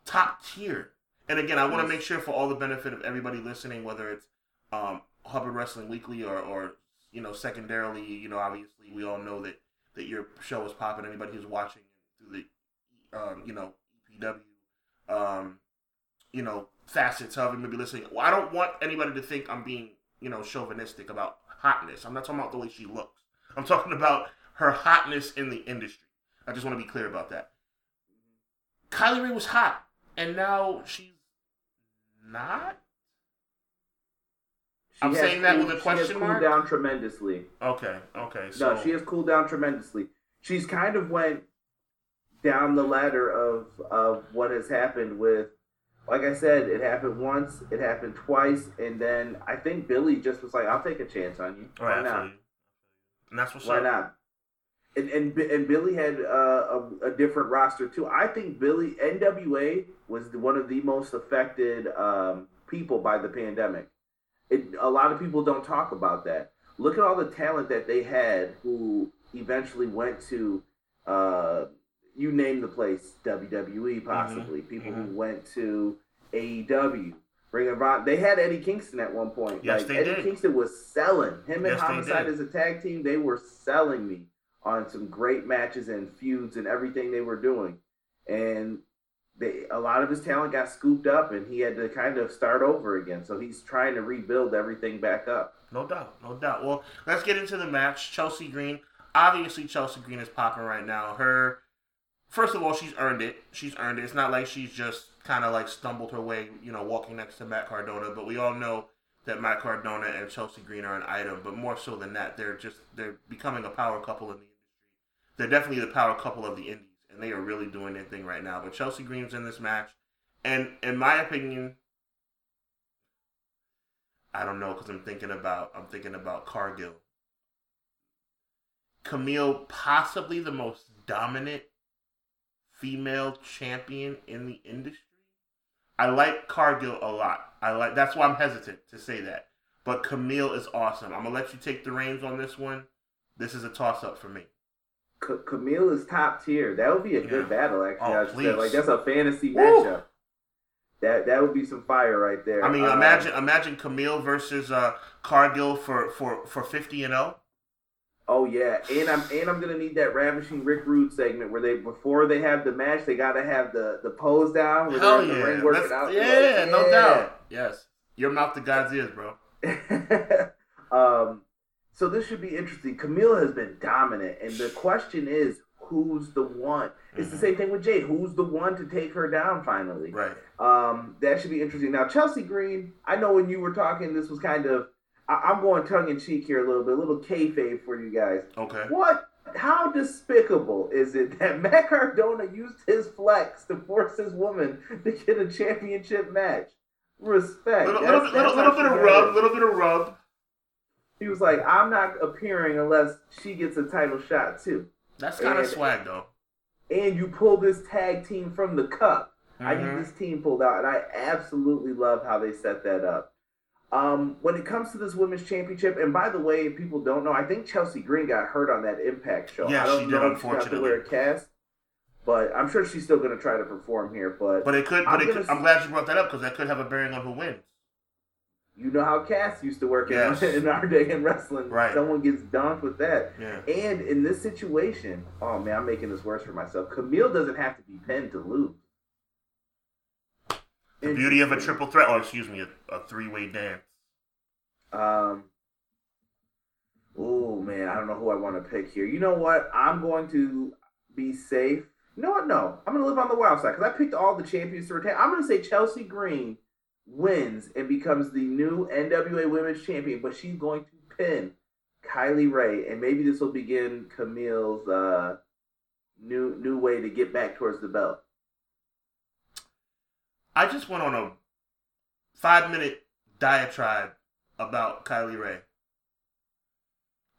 top tier. And again, I want to make sure for all the benefit of everybody listening, whether it's um, Hubbard Wrestling Weekly or, or you know, secondarily, you know, obviously we all know that that your show is popping. Anybody who's watching through the, um, you know, EPW, um, you know, facets of it, maybe listening. Well, I don't want anybody to think I'm being, you know, chauvinistic about hotness. I'm not talking about the way she looks. I'm talking about her hotness in the industry. I just want to be clear about that. Kylie Rae was hot, and now she's not. She I'm saying that with a question she has mark. Cooled down tremendously. Okay. Okay. So no, she has cooled down tremendously. She's kind of went down the ladder of of what has happened with. Like I said, it happened once, it happened twice, and then I think Billy just was like, "I'll take a chance on you. Why oh, not?" And that's what's Why up. not? And and, and Billy had uh, a, a, different roster too. I think Billy NWA was one of the most affected um, people by the pandemic. It, a lot of people don't talk about that. Look at all the talent that they had who eventually went to uh, you name the place WWE possibly mm-hmm. people mm-hmm. who went to AEW Ring of Honor. They had Eddie Kingston at one point. Yes, like, they Eddie did. Kingston was selling him and Yes, Homicide as a tag team. They were selling me on some great matches and feuds and everything they were doing. And they, a lot of his talent got scooped up, and he had to kind of start over again. So he's trying to rebuild everything back up. No doubt, no doubt. Well, let's get into the match. Chelsea Green. Obviously, Chelsea Green is popping right now. Her, first of all, she's earned it. She's earned it. It's not like she's just kind of like stumbled her way, you know, walking next to Matt Cardona. But we all know that Matt Cardona and Chelsea Green are an item. But more so than that, they're just they're becoming a power couple in the. They're definitely the power couple of the indies, and they are really doing their thing right now. But Chelsea Green's in this match, and in my opinion, I don't know because I'm thinking about I'm thinking about Cargill. Kamille, possibly the most dominant female champion in the industry. I like Cargill a lot. I like that's why I'm hesitant to say that. But Kamille is awesome. I'm gonna let you take the reins on this one. This is a toss up for me. C- Kamille is top tier. That would be a good battle, actually. Oh, I said. please. Like that's a fantasy Woo! matchup. That that would be some fire right there. I mean, Uh, imagine imagine Kamille versus uh, Cargill for for for 50 and oh. 0. Oh yeah, and I'm and I'm gonna need that ravishing Rick Rude segment where they before they have the match they gotta have the the pose down where Hell they're the yeah. ring working out. yeah, Like, no doubt. Yes. Your mouth to God's ears, bro. [laughs] um, so this should be interesting. Kamille has been dominant, and the question is, who's the one? It's the Mhm. same thing with Jade. Who's the one to take her down finally? Right. Um, that should be interesting. Now, Chelsea Green, I know when you were talking, this was kind of, I- I'm going tongue in cheek here a little bit, a little kayfabe for you guys. Okay. What? How despicable is it that [laughs] Matt Cardona used his flex to force his woman to get a championship match? Respect. Little, That's- little, little, that's little bit of rub, it. little bit of rub. He was like, I'm not appearing unless she gets a title shot too. That's kind of swag, though. And you pull this tag team from the cup. I Mhm. need this team pulled out, and I absolutely love how they set that up. Um, when it comes to this women's championship, and by the way, if people don't know, I think Chelsea Green got hurt on that Impact show. Yeah, I don't she did, know if she got to unfortunately. wear a cast, but I'm sure she's still going to try to perform here. But, But it could. But I'm it could, I'm glad you brought that up because that could have a bearing on who wins. You know how Cass used to work in- Yes. in, our day in wrestling. Right. Someone gets dunked with that. Yeah. And in this situation, oh man, I'm making this worse for myself. Camille doesn't have to be pinned to lose. The beauty of a triple threat, or excuse me, a, a three way dance. Um. Oh man, I don't know who I want to pick here. You know what? I'm going to be safe. You know what? No, I'm going to live on the wild side because I picked all the champions to retain. I'm going to say Chelsea Green wins and becomes the new NWA Women's Champion, but she's going to pin Kylie Rae, and maybe this will begin Kamille's uh, new new way to get back towards the belt. I just went on a five minute diatribe about Kylie Rae.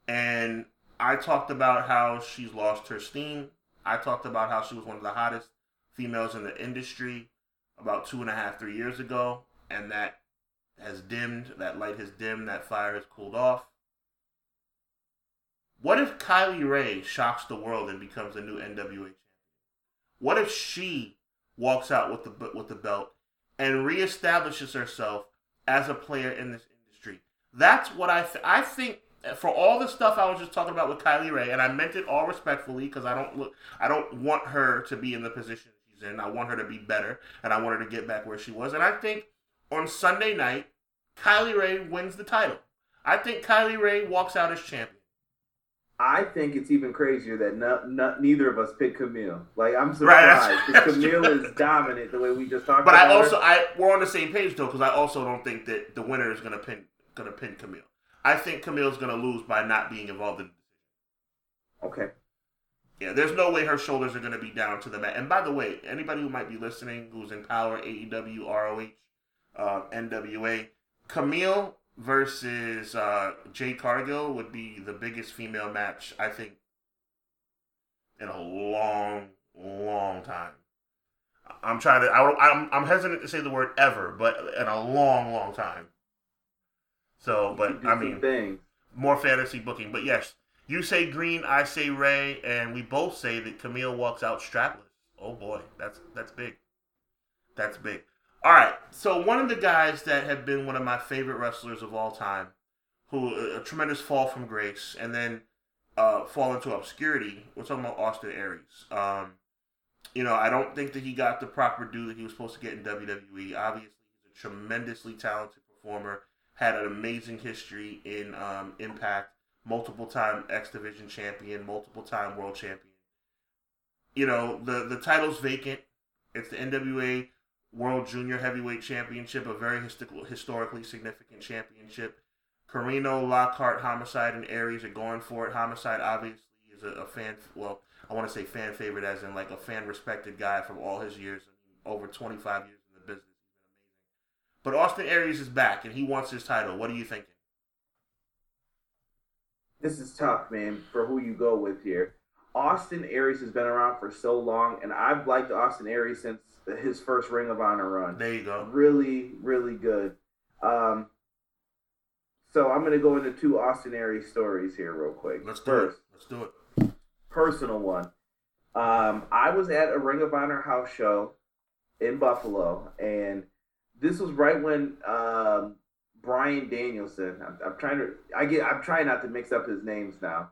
And I talked about how she's lost her steam. I talked about how she was one of the hottest females in the industry about two and a half, three years ago. And that has dimmed, that light has dimmed, that fire has cooled off. What if Kylie Rae shocks the world and becomes a new NWA champion? What if she walks out with the with the belt and reestablishes herself as a player in this industry? That's what I th- I think. For all the stuff I was just talking about with Kylie Rae, and I meant it all respectfully because I don't look, I don't want her to be in the position she's in. I want her to be better, and I want her to get back where she was. And I think on Sunday night, Kylie Rae wins the title. I think Kylie Rae walks out as champion. I think it's even crazier that neither of us picked Kamille. Like I'm surprised because that's Kamille is dominant the way we just talked about. But. I her. also I we're on the same page though because I also don't think that the winner is gonna pin gonna pin Kamille. I think Kamille's gonna lose by not being involved in. okay. Yeah, there's no way her shoulders are gonna be down to the mat. And by the way, anybody who might be listening who's in Power, AEW, ROH, uh, NWA, Kamille versus uh, Jade Cargill would be the biggest female match I think in a long, long time. I'm trying to. I, I'm I'm hesitant to say the word ever, but in a long, long time. So, but I mean, things. more fantasy booking. But yes, you say Green, I say Rae, and we both say that Kamille walks out strapless. Oh boy, that's that's big. That's big. All right. So one of the guys that have been one of my favorite wrestlers of all time, who a tremendous fall from grace, and then uh, fall into obscurity. We're talking about Austin Aries. Um, you know, I don't think that he got the proper due that he was supposed to get in WWE. Obviously, he's a tremendously talented performer. Had an amazing history in um, Impact. Multiple time X Division champion, multiple time world champion. You know, the the title's vacant. It's the NWA World Junior Heavyweight Championship, a very historically significant championship. Corino, Lockhart, Homicide, and Aries are going for it. Homicide obviously is a, a fan. Well, I want to say fan favorite, as in like a fan respected guy from all his years. Over 25 years in the business, amazing. But Austin Aries is back, and he wants his title. What are you thinking? This is tough, man, for who you go with here. Austin Aries has been around for so long, and I've liked Austin Aries since his first Ring of Honor run. There you go. Really, really good. Um, so I'm going to go into two Austin Aries stories here, real quick. Let's do First, it. Let's do it. Personal one. Um, I was at a Ring of Honor house show in Buffalo, and this was right when um, Bryan Danielson. I'm, I'm, trying to. I get. I'm trying not to mix up his names now.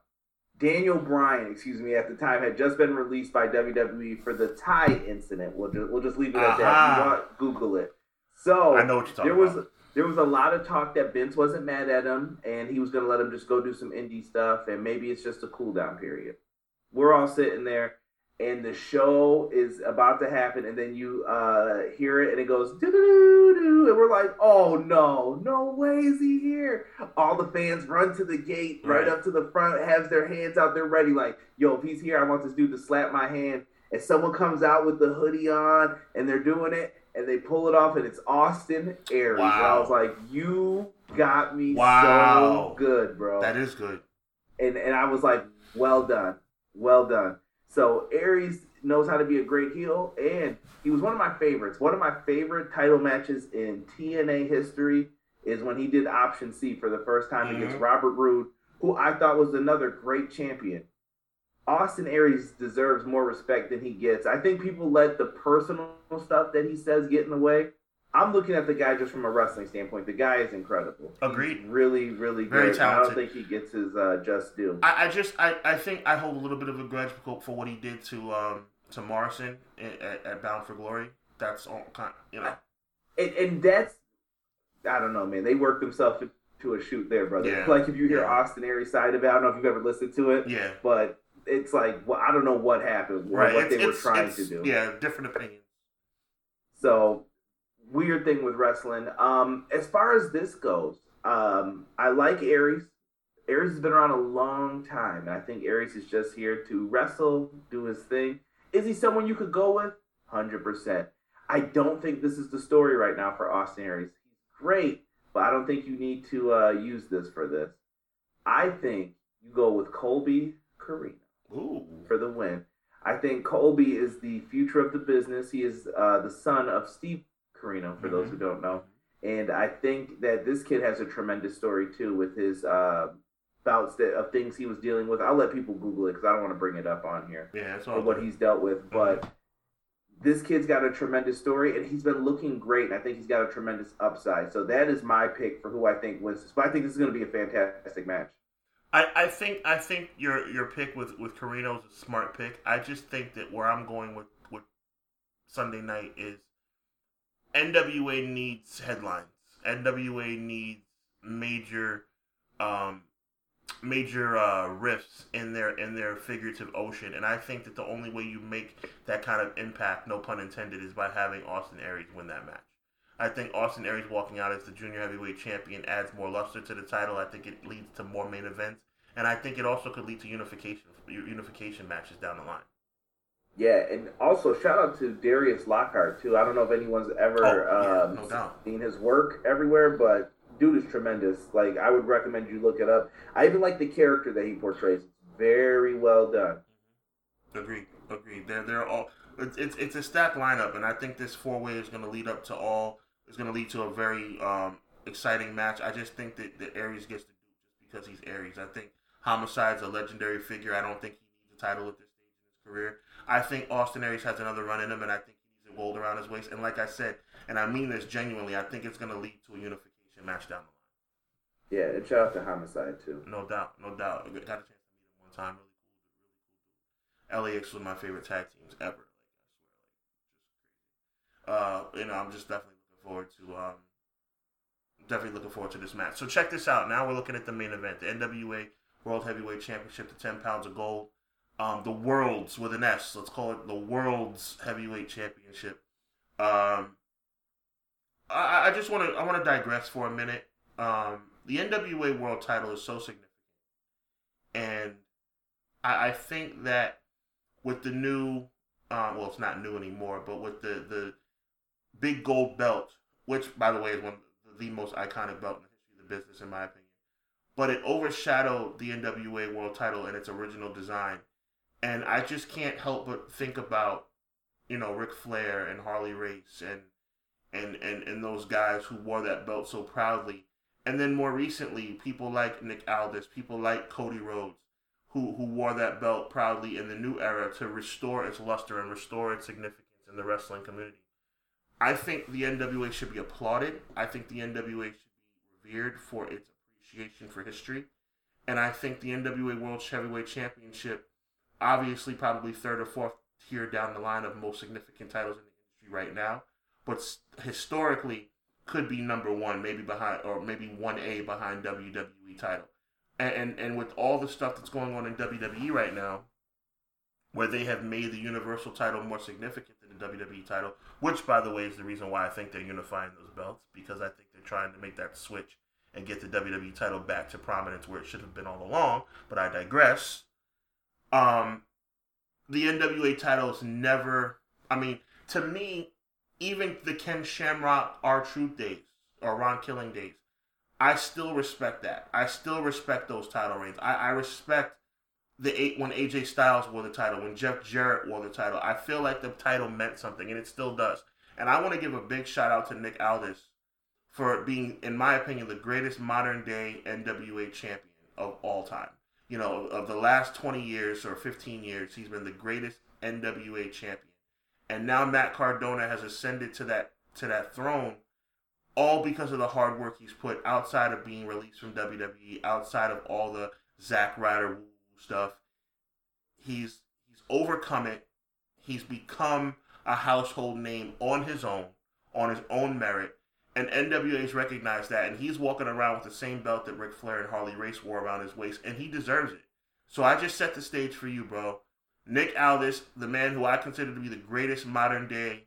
Daniel Bryan, excuse me, at the time had just been released by WWE for the tie incident. We'll just we'll just leave it at that. You want Google it. So I know what you're talking there was, about. There was a lot of talk that Vince wasn't mad at him and he was going to let him just go do some indie stuff and maybe it's just a cool down period. We're all sitting there and the show is about to happen, and then you uh, hear it, and it goes doo doo doo, and we're like, "Oh no, no way is he here!" All the fans run to the gate, right, right up to the front, has their hands out, they're ready, like, "Yo, if he's here, I want this dude to slap my hand." And someone comes out with the hoodie on, and they're doing it, and they pull it off, and it's Austin Aries. Wow. I was like, "You got me wow. so good, bro." That is good. And and I was like, "Well done, well done." So Aries knows how to be a great heel, and he was one of my favorites. One of my favorite title matches in TNA history is when he did Option C for the first time mm-hmm. against Robert Roode, who I thought was another great champion. Austin Aries deserves more respect than he gets. I think people let the personal stuff that he says get in the way. I'm looking at the guy just from a wrestling standpoint. The guy is incredible. Agreed. He's really, really good. Very talented. I don't think he gets his uh, just due. I, I, just, I, I think I hold a little bit of a grudge for what he did to um, to Morrison at, at Bound for Glory. That's all kind, of, you know. And, and, that's, I don't know, man. They worked themselves to a shoot there, brother. Yeah. Like if you hear yeah. Austin Aries side of it, I don't know if you've ever listened to it. Yeah. But it's like, well, I don't know what happened, right. what it's, they were trying to do. Yeah, different opinions. So weird thing with wrestling. Um, as far as this goes, um, I like Aries. Aries has been around a long time, and I think Aries is just here to wrestle, do his thing. Is he someone you could go with? Hundred percent. I don't think this is the story right now for Austin Aries. He's great, but I don't think you need to uh, use this for this. I think you go with Colby Corino Ooh. for the win. I think Colby is the future of the business. He is uh, the son of Steve Corino, for mm-hmm. those who don't know. And I think that this kid has a tremendous story too with his uh, bouts that, of things he was dealing with. I'll let people Google it because I don't want to bring it up on here. Yeah, that's all. what he's dealt with, mm-hmm. but this kid's got a tremendous story and he's been looking great. And I think he's got a tremendous upside. So that is my pick for who I think wins this. But I think this is going to be a fantastic match. I, I think I think your your pick with with Corino is a smart pick. I just think that where I'm going with with Sunday night is NWA needs headlines. NWA needs major um, major uh, rifts in their in their figurative ocean, and I think that the only way you make that kind of impact, no pun intended, is by having Austin Aries win that match. I think Austin Aries walking out as the junior heavyweight champion adds more luster to the title. I think it leads to more main events, and I think it also could lead to unification unification matches down the line. Yeah, and also shout out to Darius Lockhart too. I don't know if anyone's ever oh, yeah, um, no seen his work everywhere, but dude is tremendous. Like I would recommend you look it up. I even like the character that he portrays. It's very well done. Agreed. Agreed. They're they're all. It's it's, it's a stacked lineup, and I think this four way is going to lead up to all. Is going to lead to a very um, exciting match. I just think that the Aries gets to do just because he's Aries. I think Homicide's a legendary figure. I don't think he needs a title at this stage in his career. I think Austin Aries has another run in him, and I think he needs championship gold around his waist. And like I said, and I mean this genuinely, I think it's going to lead to a unification match down the line. Yeah, and shout out to Homicide too. No doubt, no doubt. I got a chance to meet him one time. Really cool, really cool. LAX was my favorite tag teams ever. Like I swear, like just crazy. Uh, you know, I'm just definitely looking forward to um, definitely looking forward to this match. So check this out. Now we're looking at the main event, the NWA World Heavyweight Championship, the 10 pounds of gold. Um, the Worlds with an S. Let's call it the World's Heavyweight Championship. Um, I, I just want to I want to digress for a minute. Um, the NWA World Title is so significant, and I, I think that with the new, um, well, it's not new anymore, but with the the big gold belt, which by the way is one of the most iconic belt in the history of the business, in my opinion. But it overshadowed the NWA World Title in its original design, and I just can't help but think about, you know, Ric Flair and Harley Race and and and and those guys who wore that belt so proudly. And then more recently, people like Nick Aldis, people like Cody Rhodes, who who wore that belt proudly in the new era to restore its luster and restore its significance in the wrestling community. I think the NWA should be applauded. I think the NWA should be revered for its appreciation for history. And I think the NWA World Heavyweight Championship, obviously probably third or fourth tier down the line of most significant titles in the industry right now, but historically could be number one, maybe behind, or maybe 1A behind WWE title. And, and, and with all the stuff that's going on in WWE right now, where they have made the Universal title more significant than the WWE title, which, by the way, is the reason why I think they're unifying those belts, because I think they're trying to make that switch and get the WWE title back to prominence where it should have been all along, but I digress. Um, the NWA title is never, I mean, to me, even the Ken Shamrock R-Truth days, or Ron Killing days, I still respect that. I still respect those title reigns. I, I respect the eight when AJ Styles wore the title, when Jeff Jarrett wore the title. I feel like the title meant something, and it still does. And I want to give a big shout out to Nick Aldis for being, in my opinion, the greatest modern day NWA champion of all time. You know, of the last 20 years or 15 years, he's been the greatest NWA champion. And now Matt Cardona has ascended to that to that throne all because of the hard work he's put outside of being released from WWE, outside of all the Zack Ryder stuff. He's he's overcome it. He's become a household name on his own, on his own merit. And NWA's recognized that, and he's walking around with the same belt that Ric Flair and Harley Race wore around his waist, and he deserves it. So I just set the stage for you, bro. Nick Aldis, the man who I consider to be the greatest modern day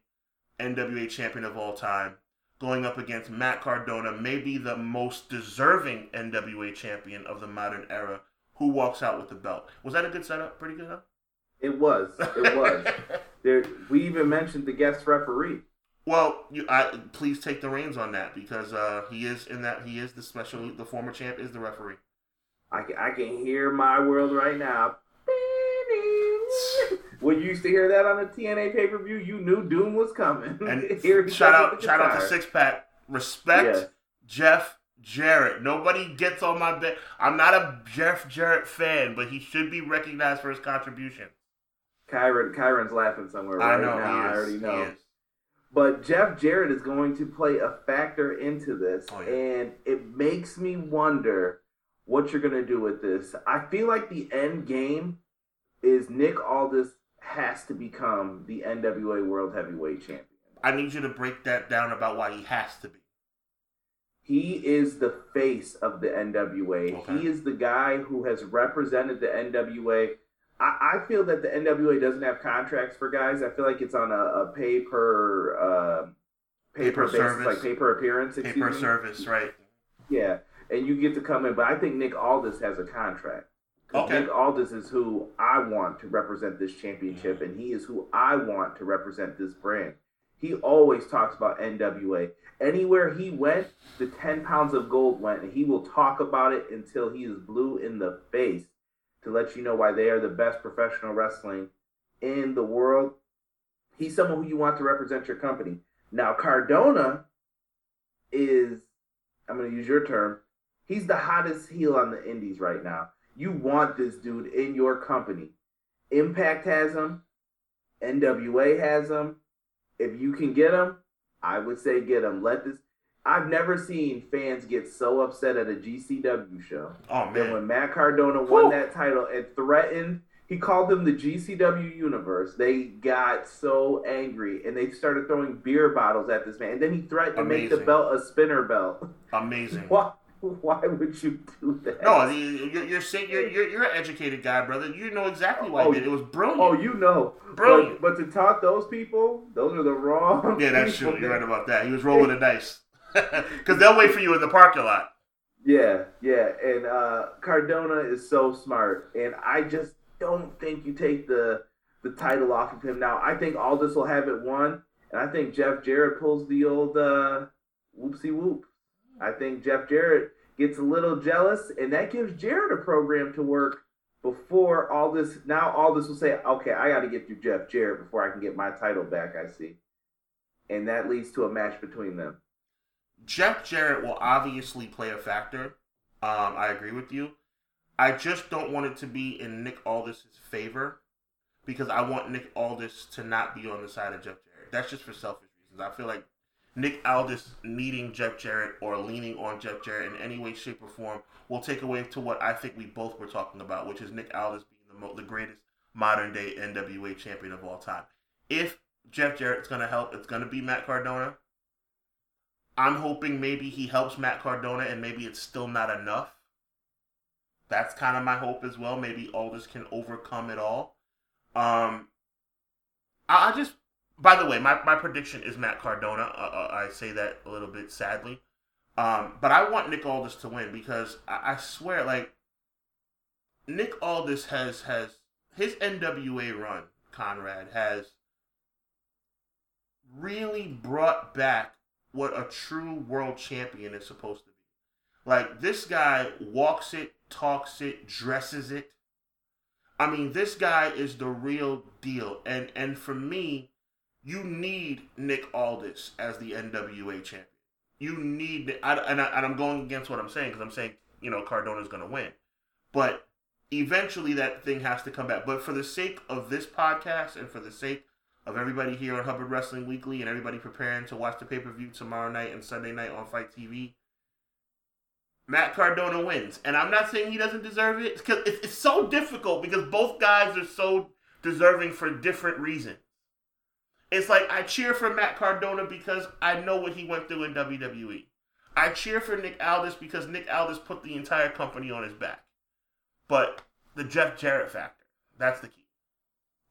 NWA champion of all time, going up against Matt Cardona, maybe the most deserving NWA champion of the modern era, who walks out with the belt. Was that a good setup? Pretty good, huh? It was. It was. [laughs] there, we even mentioned the guest referee. Well, you, I, please take the reins on that because uh, he is in that he is the special. The former champ is the referee. I can, I can hear my world right now. [laughs] When you used to hear that on the TNA pay per view, you knew Doom was coming. And [laughs] shout out, shout out to Six Pack. Respect yes. Jeff Jarrett. Nobody gets on my bed. I'm not a Jeff Jarrett fan, but he should be recognized for his contribution. Kyron, Kyron's laughing somewhere right I know, now. I already know. But Jeff Jarrett is going to play a factor into this, oh, yeah. and it makes me wonder what you're going to do with this. I feel like the end game is Nick Aldis has to become the NWA World Heavyweight Champion. I need you to break that down about why he has to be. He is the face of the NWA. Okay. He is the guy who has represented the NWA. I, I, feel that the NWA doesn't have contracts for guys. I feel like it's on a, a pay per uh, pay, per service, like pay per appearance. Pay per service, right? Yeah, and you get to come in. But I think Nick Aldis has a contract. Okay. Nick Aldis is who I want to represent this championship, and he is who I want to represent this brand. He always talks about NWA. Anywhere he went, the 10 pounds of gold went, and he will talk about it until he is blue in the face to let you know why they are the best professional wrestling in the world. He's someone who you want to represent your company. Now, Cardona is, I'm going to use your term, he's the hottest heel on the indies right now. You want this dude in your company. Impact has him, NWA has him, if you can get him, I would say get him. Let this. I've never seen fans get so upset at a GCW show. Oh man, when Matt Cardona won Whew. that title and threatened, he called them the GCW universe. They got so angry and they started throwing beer bottles at this man. And then he threatened to make the belt a spinner belt. amazing. [laughs] Why? Why would you do that? No, you- you're you're, saying, you're you're you're an educated guy, brother. You know exactly why Oh, he did. it. It was brilliant. Oh, you know, Brilliant. But, but to taunt those people, those are the wrong. yeah, that's true. You're right about that. He was rolling the dice [laughs] because they'll wait for you in the parking lot. Yeah, yeah, and uh, Cardona is so smart, and I just don't think you take the the title off of him now. I think Aldis will have it won, and I think Jeff Jarrett pulls the old uh, whoopsie whoop. I think Jeff Jarrett gets a little jealous, and that gives Jarrett a program to work before all this. Now all this will say, okay, I got to get through Jeff Jarrett before I can get my title back. I see, and that leads to a match between them. Jeff Jarrett will obviously play a factor. Um, I agree with you. I just don't want it to be in Nick Aldis' favor because I want Nick Aldis to not be on the side of Jeff Jarrett. That's just for selfish reasons. I feel like Nick Aldis needing Jeff Jarrett or leaning on Jeff Jarrett in any way, shape, or form will take away to what I think we both were talking about, which is Nick Aldis being the, mo- the greatest modern day NWA champion of all time. If Jeff Jarrett's going to help, it's going to be Matt Cardona. I'm hoping maybe he helps Matt Cardona and maybe it's still not enough. That's kind of my hope as well. Maybe Aldis can overcome it all. Um, I, I just, by the way, my, my prediction is Matt Cardona. Uh, uh, I say that a little bit sadly. Um, but I want Nick Aldis to win because I, I swear, like, Nick Aldis has, has, his NWA run, Conrad, has really brought back what a true world champion is supposed to be. Like this guy walks it, talks it, dresses it. I mean, this guy is the real deal. And and for me, you need Nick Aldis as the NWA champion. You need, I, and, I, and I'm going against what I'm saying because I'm saying you know Cardona's going to win, but eventually that thing has to come back. But for the sake of this podcast and for the sake of everybody here on Hubbard Wrestling Weekly and everybody preparing to watch the pay per view tomorrow night and Sunday night on FITE TV. Matt Cardona wins, and I'm not saying he doesn't deserve it because it's, it's so difficult because both guys are so deserving for different reasons. It's like I cheer for Matt Cardona because I know what he went through in WWE. I cheer for Nick Aldis because Nick Aldis put the entire company on his back. But the Jeff Jarrett factor, that's the key.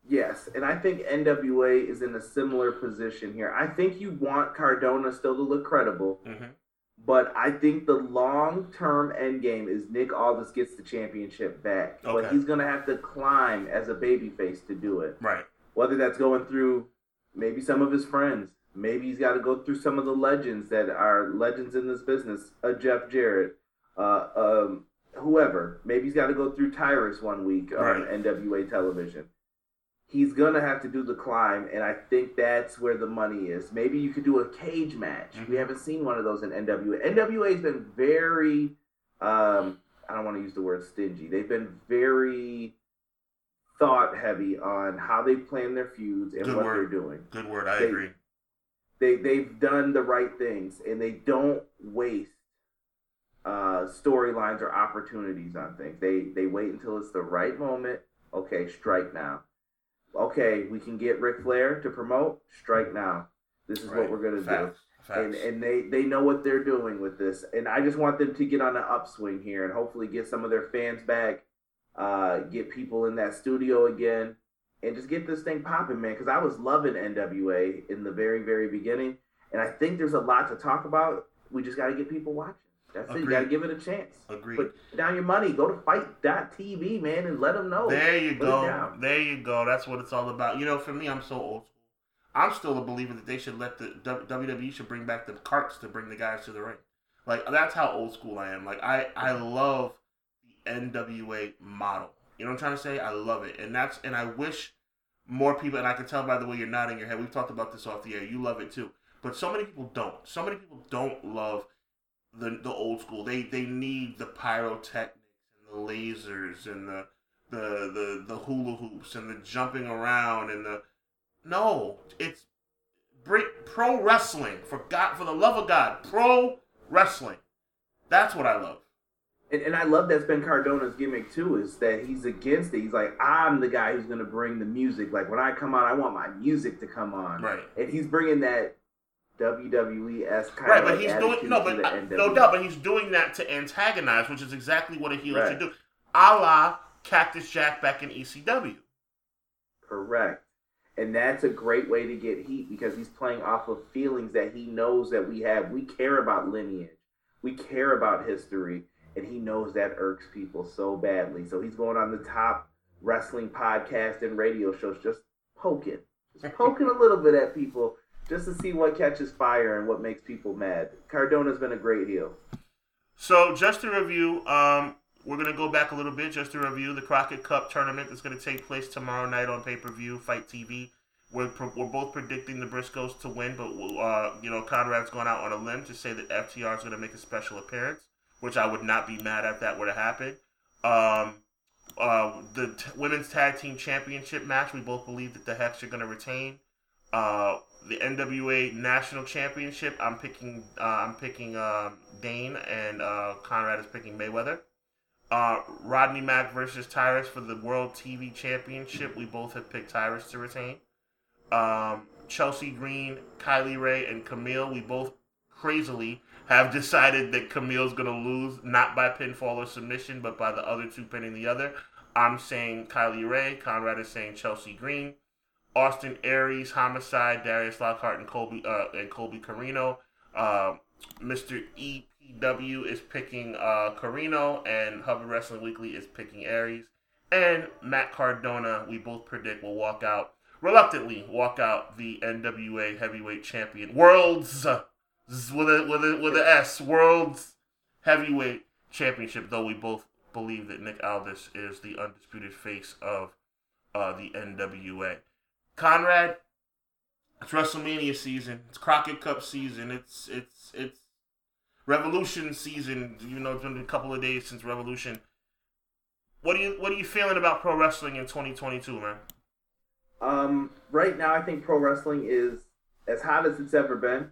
Yes, and I think NWA is in a similar position here. I think you want Cardona still to look credible, Mm-hmm. but I think the long term end game is Nick Aldis gets the championship back. But he's going to have to climb as a babyface to do it. Right. Whether that's going through maybe some of his friends, maybe he's got to go through some of the legends that are legends in this business, a Jeff Jarrett, uh, um, whoever. Maybe he's got to go through Tyrus one week on Right. NWA television. He's gonna have to do the climb, and I think that's where the money is. Maybe you could do a cage match. Mhm. We haven't seen one of those in NWA. NWA's been very, um, I don't want to use the word stingy. They've been very thought heavy on how they plan their feuds and Good what word. they're doing. Good word. I They- agree. They they've done the right things, and they don't waste uh, storylines or opportunities on things. They they wait until it's the right moment. Okay, strike now. Okay, we can get Ric Flair to promote. Strike now. This is what we're gonna do Facts. Facts. and and they they know what they're doing with this and i just want them to get on the upswing here and hopefully get some of their fans back uh get people in that studio again and just get this thing popping man because i was loving nwa in the very very beginning and i think there's a lot to talk about we just got to get people watching that's it you got to give it a chance Agreed. put down your money go to fite.tv man and let them know There you Put go. There you go. That's what it's all about. You know, for me, I'm so old school. I'm still a believer that they should let the WWE should bring back the carts to bring the guys to the ring. Like that's how old school I am. Like I I love the NWA model. You know what I'm trying to say? I love it, and that's and I wish more people. And I can tell by the way you're nodding your head. We've talked about this off the air. You love it too, but so many people don't. So many people don't love the the old school. They they need the pyrotechnics and the lasers and the the the the hula hoops and the jumping around and the no, it's pro wrestling for God, for the love of God, pro wrestling. That's what I love. And, and I love that Ben Cardona's gimmick too, is that he's against it. He's like, I'm the guy who's gonna bring the music. Like when I come on, I want my music to come on. Right. And he's bringing that WWE s kind Right, of but he's doing no, but uh, no doubt, but he's doing that to antagonize, which is exactly what a heel Right. should do, a la Cactus Jack back in ECW. Correct. And that's a great way to get heat because he's playing off of feelings that he knows that we have. We care about lineage. We care about history. And he knows that irks people so badly. So he's going on the top wrestling podcast and radio shows just poking. Just poking a little bit at people just to see what catches fire and what makes people mad. Cardona's been a great heel. So just to review, um, we're gonna go back a little bit just to review the Crockett Cup tournament that's gonna take place tomorrow night on pay per view, FITE TV. We're, we're both predicting the Briscoes to win, but uh, you know Conrad's going out on a limb to say that FTR is gonna make a special appearance, which I would not be mad if that were to happen. Um, uh, the t- women's tag team championship match, we both believe that the Hex are gonna retain. Uh, the NWA National Championship, I'm picking. Uh, I'm picking um, Dane, and uh, Conrad is picking Mayweather. Uh, Rodney Mack versus Tyrus for the World TV Championship. We both have picked Tyrus to retain. Um, Chelsea Green, Kylie Rae, and Kamille. We both crazily have decided that Kamille's gonna lose, not by pinfall or submission, but by the other two pinning the other. I'm saying Kylie Rae. Conrad is saying Chelsea Green. Austin Aries, Homicide, Darius Lockhart, and Colby uh, and Colby Corino. Uh, Mr. EPW is picking uh, Corino, and Hubbard Wrestling Weekly is picking Aries. And Matt Cardona, we both predict will walk out reluctantly walk out the NWA Heavyweight Champion, Worlds with a with a with a S, Worlds Heavyweight Championship. Though we both believe that Nick Aldis is the undisputed face of uh, the NWA. Conrad, it's WrestleMania season. It's Crockett Cup season. It's it's it's Revolution season. You know, it's been a couple of days since Revolution. What do you what are you feeling about pro wrestling in 2022, man? Um, right now, I think pro wrestling is as hot as it's ever been.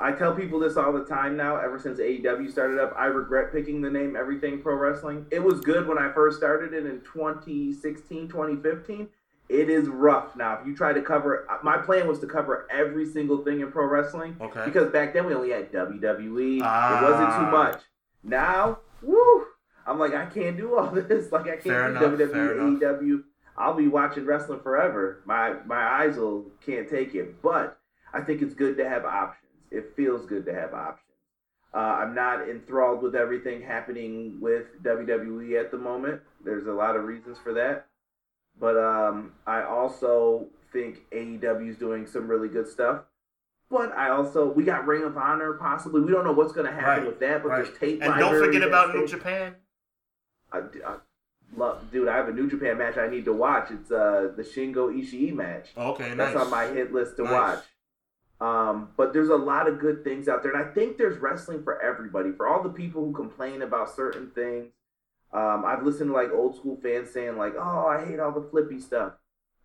I tell people this all the time now, ever since AEW started up. I regret picking the name Everything Pro Wrestling. It was good when I first started it in 2016, 2015. It is rough now. If you try to cover, my plan was to cover every single thing in pro wrestling Okay. because back then we only had WWE. Ah. It wasn't too much. Now, woo! I'm like, I can't do all [laughs] this. Like, I can't Fair do enough, WWE. AEW. I'll be watching wrestling forever. My my eyes will can't take it. But I think it's good to have options. It feels good to have options. Uh, I'm not enthralled with everything happening with WWE at the moment. There's a lot of reasons for that. But um, I also think AEW is doing some really good stuff. But I also we got Ring of Honor possibly. We don't know what's going to happen Right, with that. But right. there's tape. And don't forget about New Japan. I, I love, dude. I have a New Japan match I need to watch. It's uh the Shingo Ishii match. Okay, nice. That's on my hit list to Nice. watch. Um, but there's a lot of good things out there, and I think there's wrestling for everybody. For all the people who complain about certain things, um, I've listened to like old school fans saying like, "Oh, I hate all the flippy stuff."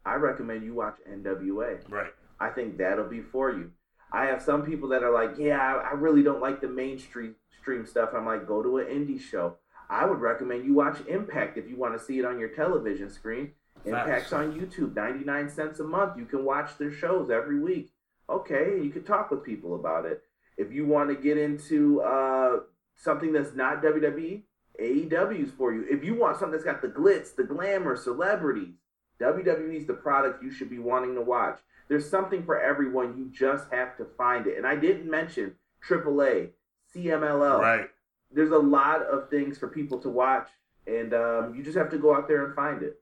I recommend you watch NWA. Right. I think that'll be for you. I have some people that are like, yeah, I, I really don't like the mainstream stream stuff. I'm like, go to an indie show. I would recommend you watch Impact if you want to see it on your television screen. Impact's on YouTube, 99 cents a month. You can watch their shows every week. Okay, you can talk with people about it. If you want to get into uh, something that's not WWE, AEW's for you. If you want something that's got the glitz, the glamour, celebrities, WWE's the product you should be wanting to watch. There's something for everyone. You just have to find it. And I didn't mention AAA, CMLL. Right. There's a lot of things for people to watch, and um, you just have to go out there and find it.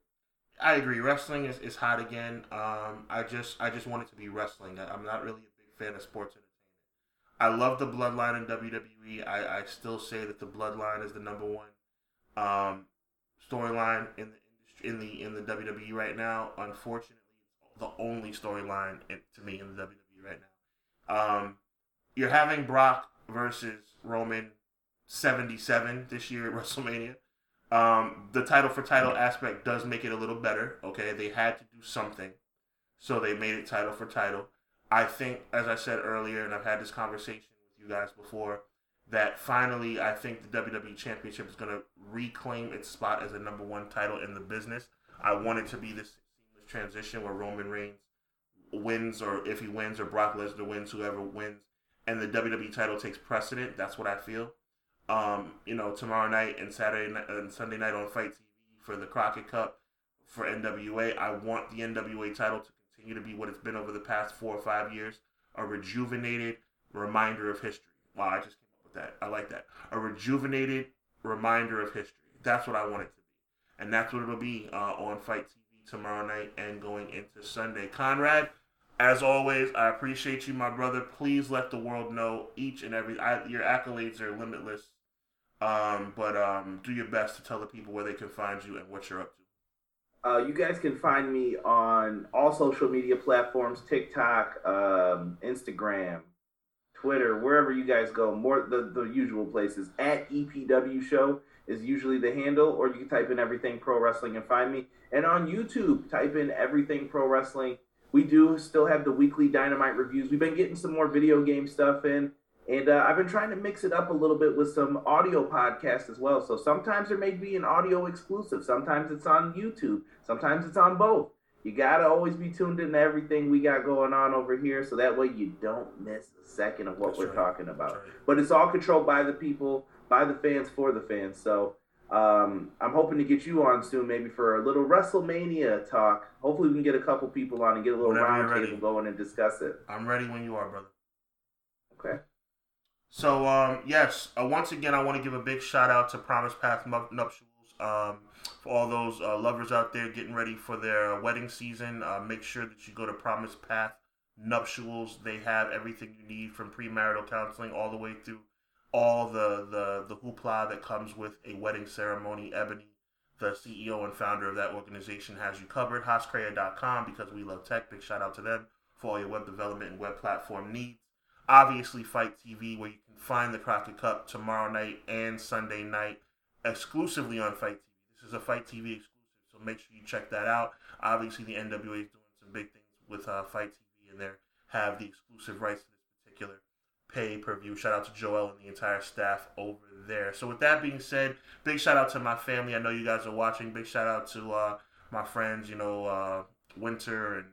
I agree. Wrestling is, is hot again. Um, I just I just want it to be wrestling. I, I'm not really a big fan of sports. I love the Bloodline in WWE. I, I still say that the Bloodline is the number one um, storyline in the in the in the WWE right now. Unfortunately, the only storyline to me in the WWE right now. Um, you're having Brock versus Roman 77 this year at [laughs] WrestleMania. Um, the title for title aspect does make it a little better. Okay, they had to do something, so they made it title for title. I think, as I said earlier, and I've had this conversation with you guys before, that finally I think the WWE Championship is going to reclaim its spot as a number one title in the business. I want it to be this seamless transition where Roman Reigns wins, or if he wins, or Brock Lesnar wins, whoever wins, and the WWE title takes precedent. That's what I feel. Um, you know, tomorrow night and Saturday night, and Sunday night on FITE TV for the Crockett Cup for NWA. I want the NWA title to continue to be what it's been over the past four or five years, a rejuvenated reminder of history. Wow, I just came up with that. I like that. A rejuvenated reminder of history. That's what I want it to be, and that's what it'll be uh, on FITE TV tomorrow night and going into Sunday. Conrad, as always, I appreciate you, my brother. Please let the world know each and every. I, your accolades are limitless, um, but um, do your best to tell the people where they can find you and what you're up to. Uh, you guys can find me on all social media platforms: TikTok, um, Instagram, Twitter, wherever you guys go. More the the usual places. At EPW Show is usually the handle, or you can type in Everything Pro Wrestling and find me. And on YouTube, type in Everything Pro Wrestling we do still have the weekly Dynamite reviews. We've been getting some more video game stuff in, and uh, I've been trying to mix it up a little bit with some audio podcasts as well. So sometimes there may be an audio exclusive, sometimes it's on YouTube, sometimes it's on both. You gotta always be tuned into everything we got going on over here, so that way you don't miss a second of what That's we're right. talking about. Right. But it's all controlled by the people, by the fans, for the fans. So um, I'm hoping to get you on soon, maybe for a little WrestleMania talk. Hopefully, we can get a couple people on and get a little roundtable going and discuss it. I'm ready when you are, brother. Okay. So, um, yes, uh, once again, I want to give a big shout out to Promise Path Nuptials. Um, for all those uh, lovers out there getting ready for their wedding season, uh, make sure that you go to Promise Path Nuptials. They have everything you need from premarital counseling all the way through all the, the, the hoopla that comes with a wedding ceremony. Ebony, the CEO and founder of that organization, has you covered. Hascrea.com because we love tech. Big shout out to them for all your web development and web platform needs. Obviously, FITE TV, where you can find the Crockett Cup tomorrow night and Sunday night exclusively on FITE TV. This is a FITE TV exclusive, so make sure you check that out. Obviously, the NWA is doing some big things with uh, FITE TV, and they have the exclusive rights to this particular pay per view. Shout out to Joel and the entire staff over there. So with that being said, big shout out to my family. I know you guys are watching. Big shout out to uh, my friends. You know, uh, Winter and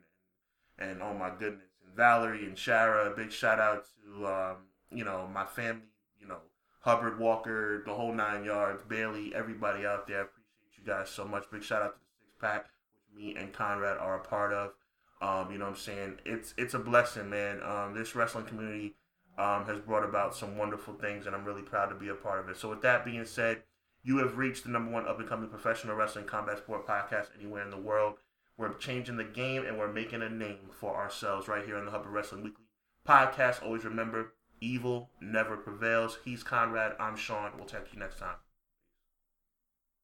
and oh my goodness, Valerie and Shara. Big shout out to um, you know my family. You know Hubbard Walker, the whole nine yards. Bailey, everybody out there. I appreciate you guys so much. Big shout out to the six pack, which me and Conrad are a part of. Um, you know what I'm saying? It's it's a blessing, man. Um, this wrestling community um, has brought about some wonderful things, and I'm really proud to be a part of it. So, with that being said, you have reached the number one up and coming professional wrestling combat sport podcast anywhere in the world. We're changing the game and we're making a name for ourselves right here on the Hubbard Wrestling Weekly podcast. Always remember, evil never prevails. He's Conrad. I'm Sean. We'll talk to you next time.